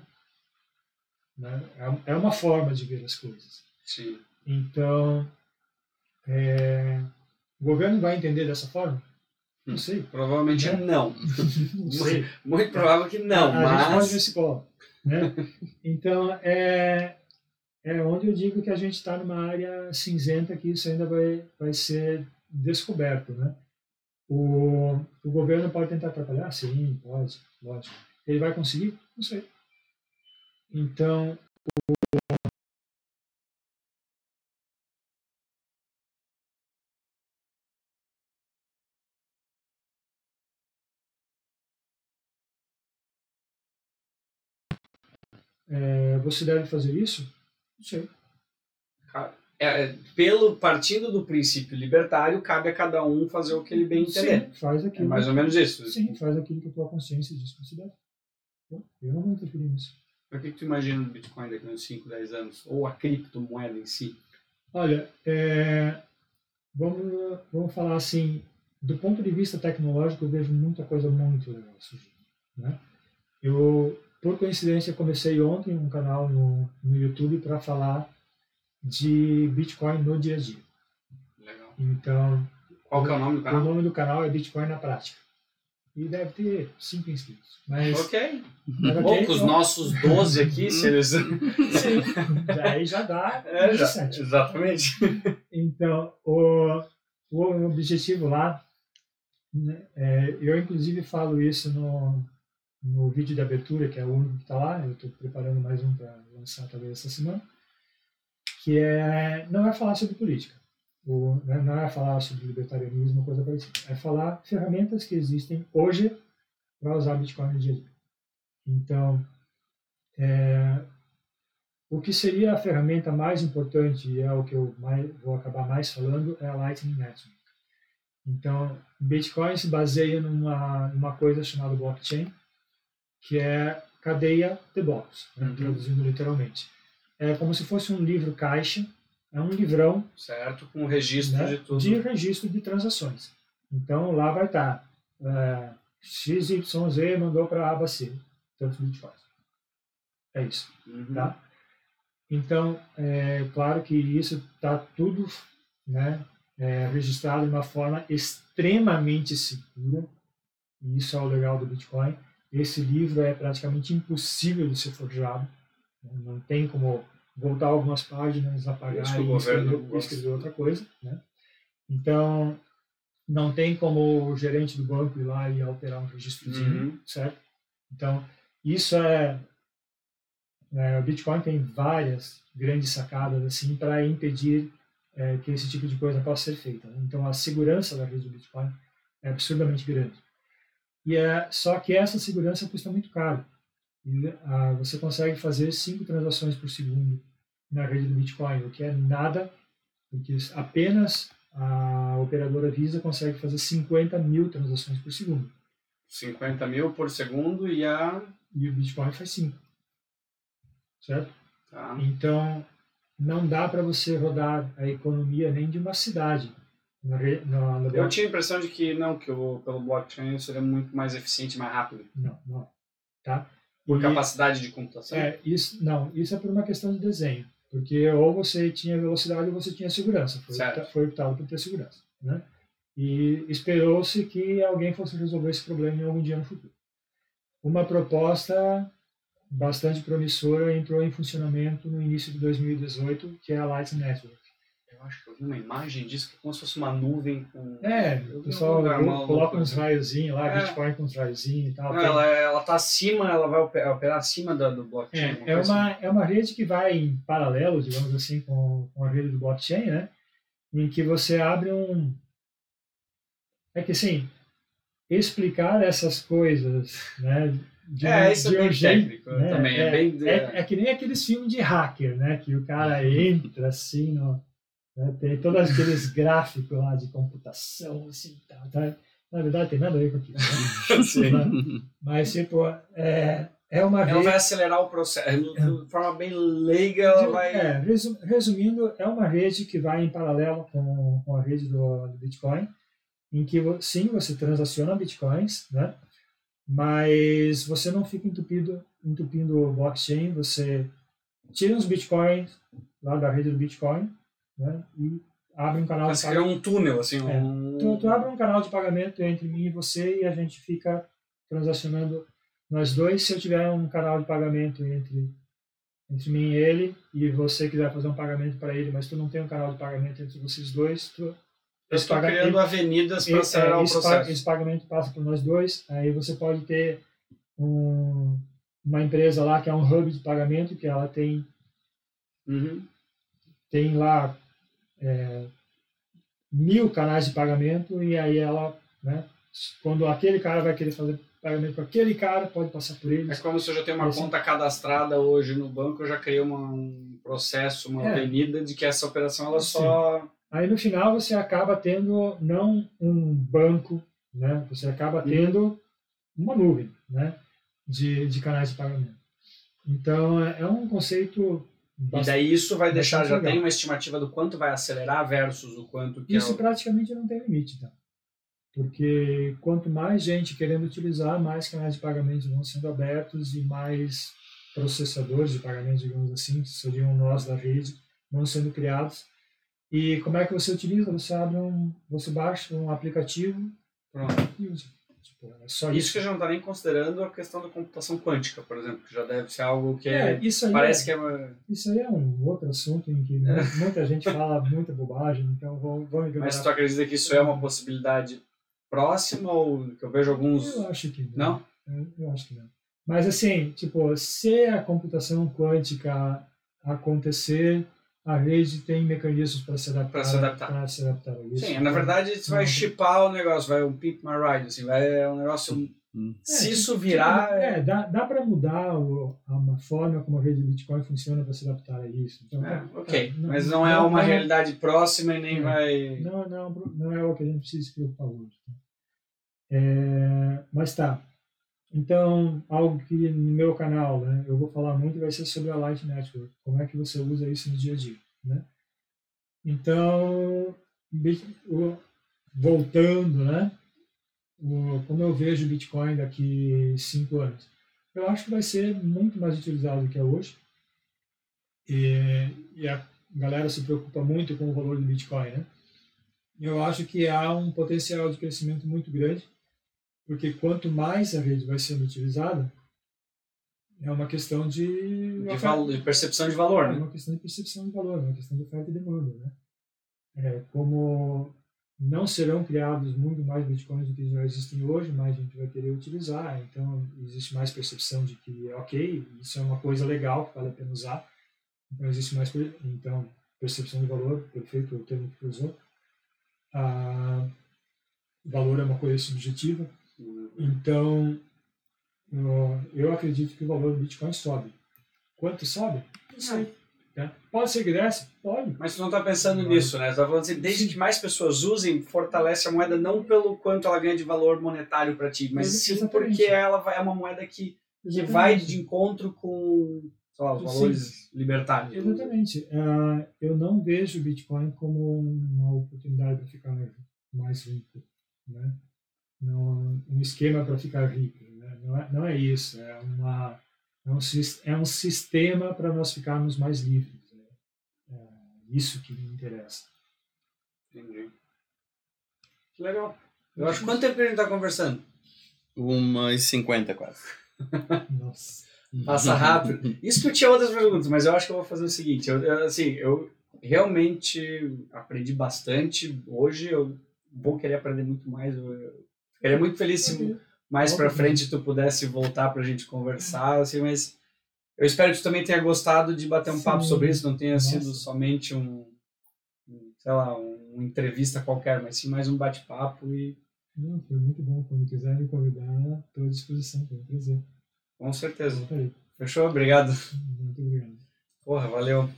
S2: Né? É, é uma forma de ver as coisas.
S1: Sim.
S2: Então, é, o governo vai entender dessa forma? Não sei.
S1: Provavelmente
S2: Né?
S1: não. <laughs>
S2: Não sei.
S1: Muito provável que não,
S2: a, a gente pode
S1: mas.
S2: ponto. Né? <laughs> Então, é, é onde eu digo que a gente está numa área cinzenta que isso ainda vai, vai ser descoberto. Né? O, o governo pode tentar atrapalhar? Sim, pode, lógico. Ele vai conseguir? Não sei. Então, é, você deve fazer isso? Não sei.
S1: É, pelo partindo do princípio libertário, cabe a cada um fazer o que ele bem entender.
S2: Sim, faz
S1: É
S2: aquilo.
S1: mais ou menos isso.
S2: Sim, faz aquilo que a tua consciência diz que você deve. Eu eu não vou interferir nisso.
S1: O que, que tu imagina do Bitcoin daqui a uns 5, 10 anos? Ou a criptomoeda em si?
S2: Olha, é, vamos, vamos falar assim, do ponto de vista tecnológico, eu vejo muita coisa muito legal surgindo. Né? Eu, por coincidência, comecei ontem um canal no, no YouTube para falar de Bitcoin no dia a dia.
S1: Legal.
S2: Então,
S1: Qual que é o nome do
S2: o
S1: canal?
S2: nome do canal é Bitcoin na Prática. E deve ter cinco inscritos. Mas,
S1: Ok. Bom, com os nossos 12 aqui, se eles.
S2: Sim, daí já dá <laughs>
S1: É, já,
S2: 17.
S1: exatamente.
S2: Então, o, o objetivo lá, né, é, eu inclusive falo isso no, no vídeo de abertura, que é o único que está lá, eu estou preparando mais um para lançar talvez essa semana, que é, não é falar sobre política, o, né, não é falar sobre libertarianismo, coisa parecida, é falar ferramentas que existem hoje para usar Bitcoin no dia a dia. Então, é, o que seria a ferramenta mais importante, e é o que eu mais, vou acabar mais falando, é a Lightning Network. Então, Bitcoin se baseia numa, numa coisa chamada blockchain, que é cadeia de blocos, né,
S1: Uhum.
S2: traduzindo literalmente. É como se fosse um livro caixa, é um livrão
S1: Certo? Com registro
S2: né,
S1: de tudo.
S2: de registro de transações. Então, lá vai estar é, XYZ mandou para a aba C, tantos bitcoins. É isso
S1: Uhum.
S2: tá? Então, é claro que isso está tudo né, é, registrado de uma forma extremamente segura, e isso é o legal do Bitcoin. Esse livro é praticamente impossível de ser forjado, né? não tem como voltar algumas páginas, apagar e escrever, escrever outra coisa. Né? Então, não tem como o gerente do banco ir lá e alterar um registrozinho,
S1: Uhum.
S2: certo? Então, isso é é, o Bitcoin tem várias grandes sacadas assim para impedir é, que esse tipo de coisa possa ser feita. né? Então a segurança da rede do Bitcoin é absurdamente grande. E é só que essa segurança custa muito caro. E, ah, você consegue fazer cinco transações por segundo na rede do Bitcoin, o que é nada, porque apenas a operadora Visa consegue fazer 50 mil transações por segundo
S1: 50 mil por segundo e a.
S2: e o Bitcoin faz 5. Certo?
S1: Tá.
S2: Então, não dá para você rodar a economia nem de uma cidade. Re- na, na
S1: Eu tinha a impressão de que não, que o, pelo blockchain seria muito mais eficiente mais rápido.
S2: Não, não. Tá?
S1: Por
S2: E-
S1: capacidade de computação?
S2: É, isso, não, isso é por uma questão de desenho. Porque ou você tinha velocidade ou você tinha segurança. Foi,
S1: Certo.
S2: opta- foi optado por ter segurança. Né? E esperou-se que alguém fosse resolver esse problema em algum dia no futuro. Uma proposta bastante promissora entrou em funcionamento no início de 2018, que é a Lightning Network.
S1: Eu acho que eu vi uma imagem disso que é como se fosse uma nuvem com.
S2: É, o pessoal
S1: uma
S2: coloca uns raiozinhos lá,
S1: É.
S2: Bitcoin com uns raiozinhos e tal.
S1: Não,
S2: Tem-
S1: ela, ela tá acima, ela vai operar, acima da, do blockchain.
S2: É, é, uma, é uma rede que vai em paralelo, digamos assim, com, com a rede do blockchain, né? Em que você abre um. É que assim, explicar essas coisas, né? De,
S1: É,
S2: um-
S1: isso é
S2: de um
S1: bem
S2: jeito,
S1: técnico
S2: né,
S1: também, é
S2: É,
S1: bem-
S2: é, é que nem aqueles filmes de hacker, né? Que o cara entra assim, no, né, tem todos aqueles gráficos lá de computação, assim, tá, tá. na verdade tem nada a ver com aquilo. Né? <laughs> Mas, tipo, é, é uma
S1: Ela
S2: rede.
S1: vai acelerar o processo. De forma bem leiga, ela
S2: De-
S1: vai.
S2: é, resu- resumindo, é uma rede que vai em paralelo com, com a rede do, do Bitcoin, em que sim, você transaciona bitcoins, né? mas você não fica entupido, entupindo o blockchain, você tira os bitcoins lá da rede do Bitcoin né, e abre um canal
S1: Mas
S2: de pagamento.
S1: um túnel, assim,
S2: É.
S1: um...
S2: Tu, tu abre um canal de pagamento entre mim e você e a gente fica transacionando nós dois. Se eu tiver um canal de pagamento entre, entre mim e ele e você quiser fazer um pagamento para ele, mas tu não tem um canal de pagamento entre vocês dois, tu,
S1: Eu estou
S2: paga-
S1: criando
S2: ele-
S1: avenidas para
S2: e-
S1: acelerar
S2: é,
S1: o processo.
S2: esse pagamento passa por nós dois, aí você pode ter um- uma empresa lá que é um hub de pagamento, que ela tem,
S1: Uhum.
S2: tem lá é, mil canais de pagamento e aí ela, né, quando aquele cara vai querer fazer pagamento para aquele cara, pode passar por ele.
S1: É como se eu já tenho uma conta cadastrada hoje no banco, eu já criei uma- um processo, uma
S2: É.
S1: avenida de que essa operação ela
S2: Sim.
S1: só...
S2: Aí no final você acaba tendo não um banco, né, você acaba tendo uma nuvem, né, de, de canais de pagamento. Então é é um conceito
S1: E daí isso vai deixar,
S2: bastante
S1: já
S2: legal.
S1: tem uma estimativa do quanto vai acelerar versus o quanto que
S2: Isso
S1: é o...
S2: praticamente não tem limite, tá? Porque quanto mais gente querendo utilizar, mais canais de pagamento vão sendo abertos e mais processadores de pagamento, digamos assim, que seriam nós da rede, vão sendo criados. E como é que você utiliza? Você abre um, você baixa um aplicativo
S1: Pronto.
S2: e usa. Tipo, é só
S1: Isso
S2: isso.
S1: que já não está nem considerando a questão da computação quântica, por exemplo, que já deve ser algo que
S2: É, isso aí
S1: parece
S2: é,
S1: que é uma...
S2: isso aí é um outro assunto em que mu- muita gente fala muita bobagem, então vamos, vamos ignorar.
S1: Mas tu acredita que isso é uma possibilidade próxima ou que eu vejo alguns...
S2: Eu acho que
S1: Não?
S2: Eu, eu acho que não. Mas assim, tipo, se a computação quântica acontecer, a rede tem mecanismos para se adaptar,
S1: Pra se adaptar.
S2: pra se adaptar a isso.
S1: Sim, na verdade você vai
S2: Uhum.
S1: chipar o negócio, vai um pimp my ride, assim, vai é um negócio...
S3: Hum.
S1: Se
S2: É,
S1: isso
S2: tipo,
S1: virar...
S2: é, dá, dá para mudar o, a, forma como a rede do Bitcoin funciona para se adaptar a isso. Então,
S1: É,
S2: tá,
S1: ok,
S2: tá,
S1: mas não é uma
S2: não,
S1: realidade próxima e nem
S2: É.
S1: vai...
S2: Não, não, não é o que a gente precisa se preocupar hoje. tá? É, mas tá. Então, algo que no meu canal né, eu vou falar muito vai ser sobre a Light Network. Como é que você usa isso no dia a dia. Né? Então, voltando, né? como eu vejo o Bitcoin daqui cinco anos? Eu acho que vai ser muito mais utilizado do que é hoje. E, e a galera se preocupa muito com o valor do Bitcoin, né? Eu acho que há um potencial de crescimento muito grande, porque quanto mais a rede vai sendo utilizada, é uma questão de,
S1: De, val- de percepção de valor,
S2: é
S1: né?
S2: uma questão de percepção de valor, é uma questão de oferta e demanda, né? É, como não serão criados muito mais bitcoins do que já existem hoje, mais gente vai querer utilizar, então existe mais percepção de que, ok, isso é uma coisa legal, que vale a pena usar, então existe mais, então, percepção de valor, perfeito o termo que usou. Ah, valor é uma coisa subjetiva, então eu, acredito que o valor do Bitcoin sobe. Quanto sobe? Não sei. né? Pode ser que desce? Pode.
S1: Mas tu não tá pensando
S2: Não.
S1: nisso, né? Tu tá falando assim, desde
S2: Sim.
S1: que mais pessoas usem, fortalece a moeda não pelo quanto ela ganha de valor monetário para ti, mas sim
S2: exatamente.
S1: porque ela vai, é uma moeda que, que vai de encontro com sei lá, os
S2: Sim.
S1: valores libertários.
S2: Exatamente. Ah, eu não vejo o Bitcoin como uma oportunidade para ficar mais rico, né? Não, um esquema para ficar rico, né? Não é, não é isso. É uma é um, é um sistema para nós ficarmos mais livres. né? É isso que me interessa.
S1: Entendi. Que legal. Eu acho quanto tempo que a gente tá conversando?
S3: Uma e cinquenta quase. <laughs>
S2: Nossa.
S1: Passa rápido. Isso que eu tinha outras perguntas, mas eu acho que eu vou fazer o seguinte, eu, eu, assim, eu realmente aprendi bastante. Hoje eu vou querer aprender muito mais. Eu, eu ficaria muito feliz se mais pra frente tu pudesse voltar pra gente conversar, assim, mas eu espero que tu também tenha gostado de bater um papo
S2: Sim.
S1: sobre isso, não tenha
S2: Nossa.
S1: sido somente um, um, sei lá, uma entrevista qualquer, mas sim mais um bate-papo e
S2: Não, foi muito bom. Quando quiser me convidar, estou à disposição. Foi um prazer.
S1: com certeza. Fechou? Obrigado.
S2: Muito obrigado.
S1: Porra, valeu.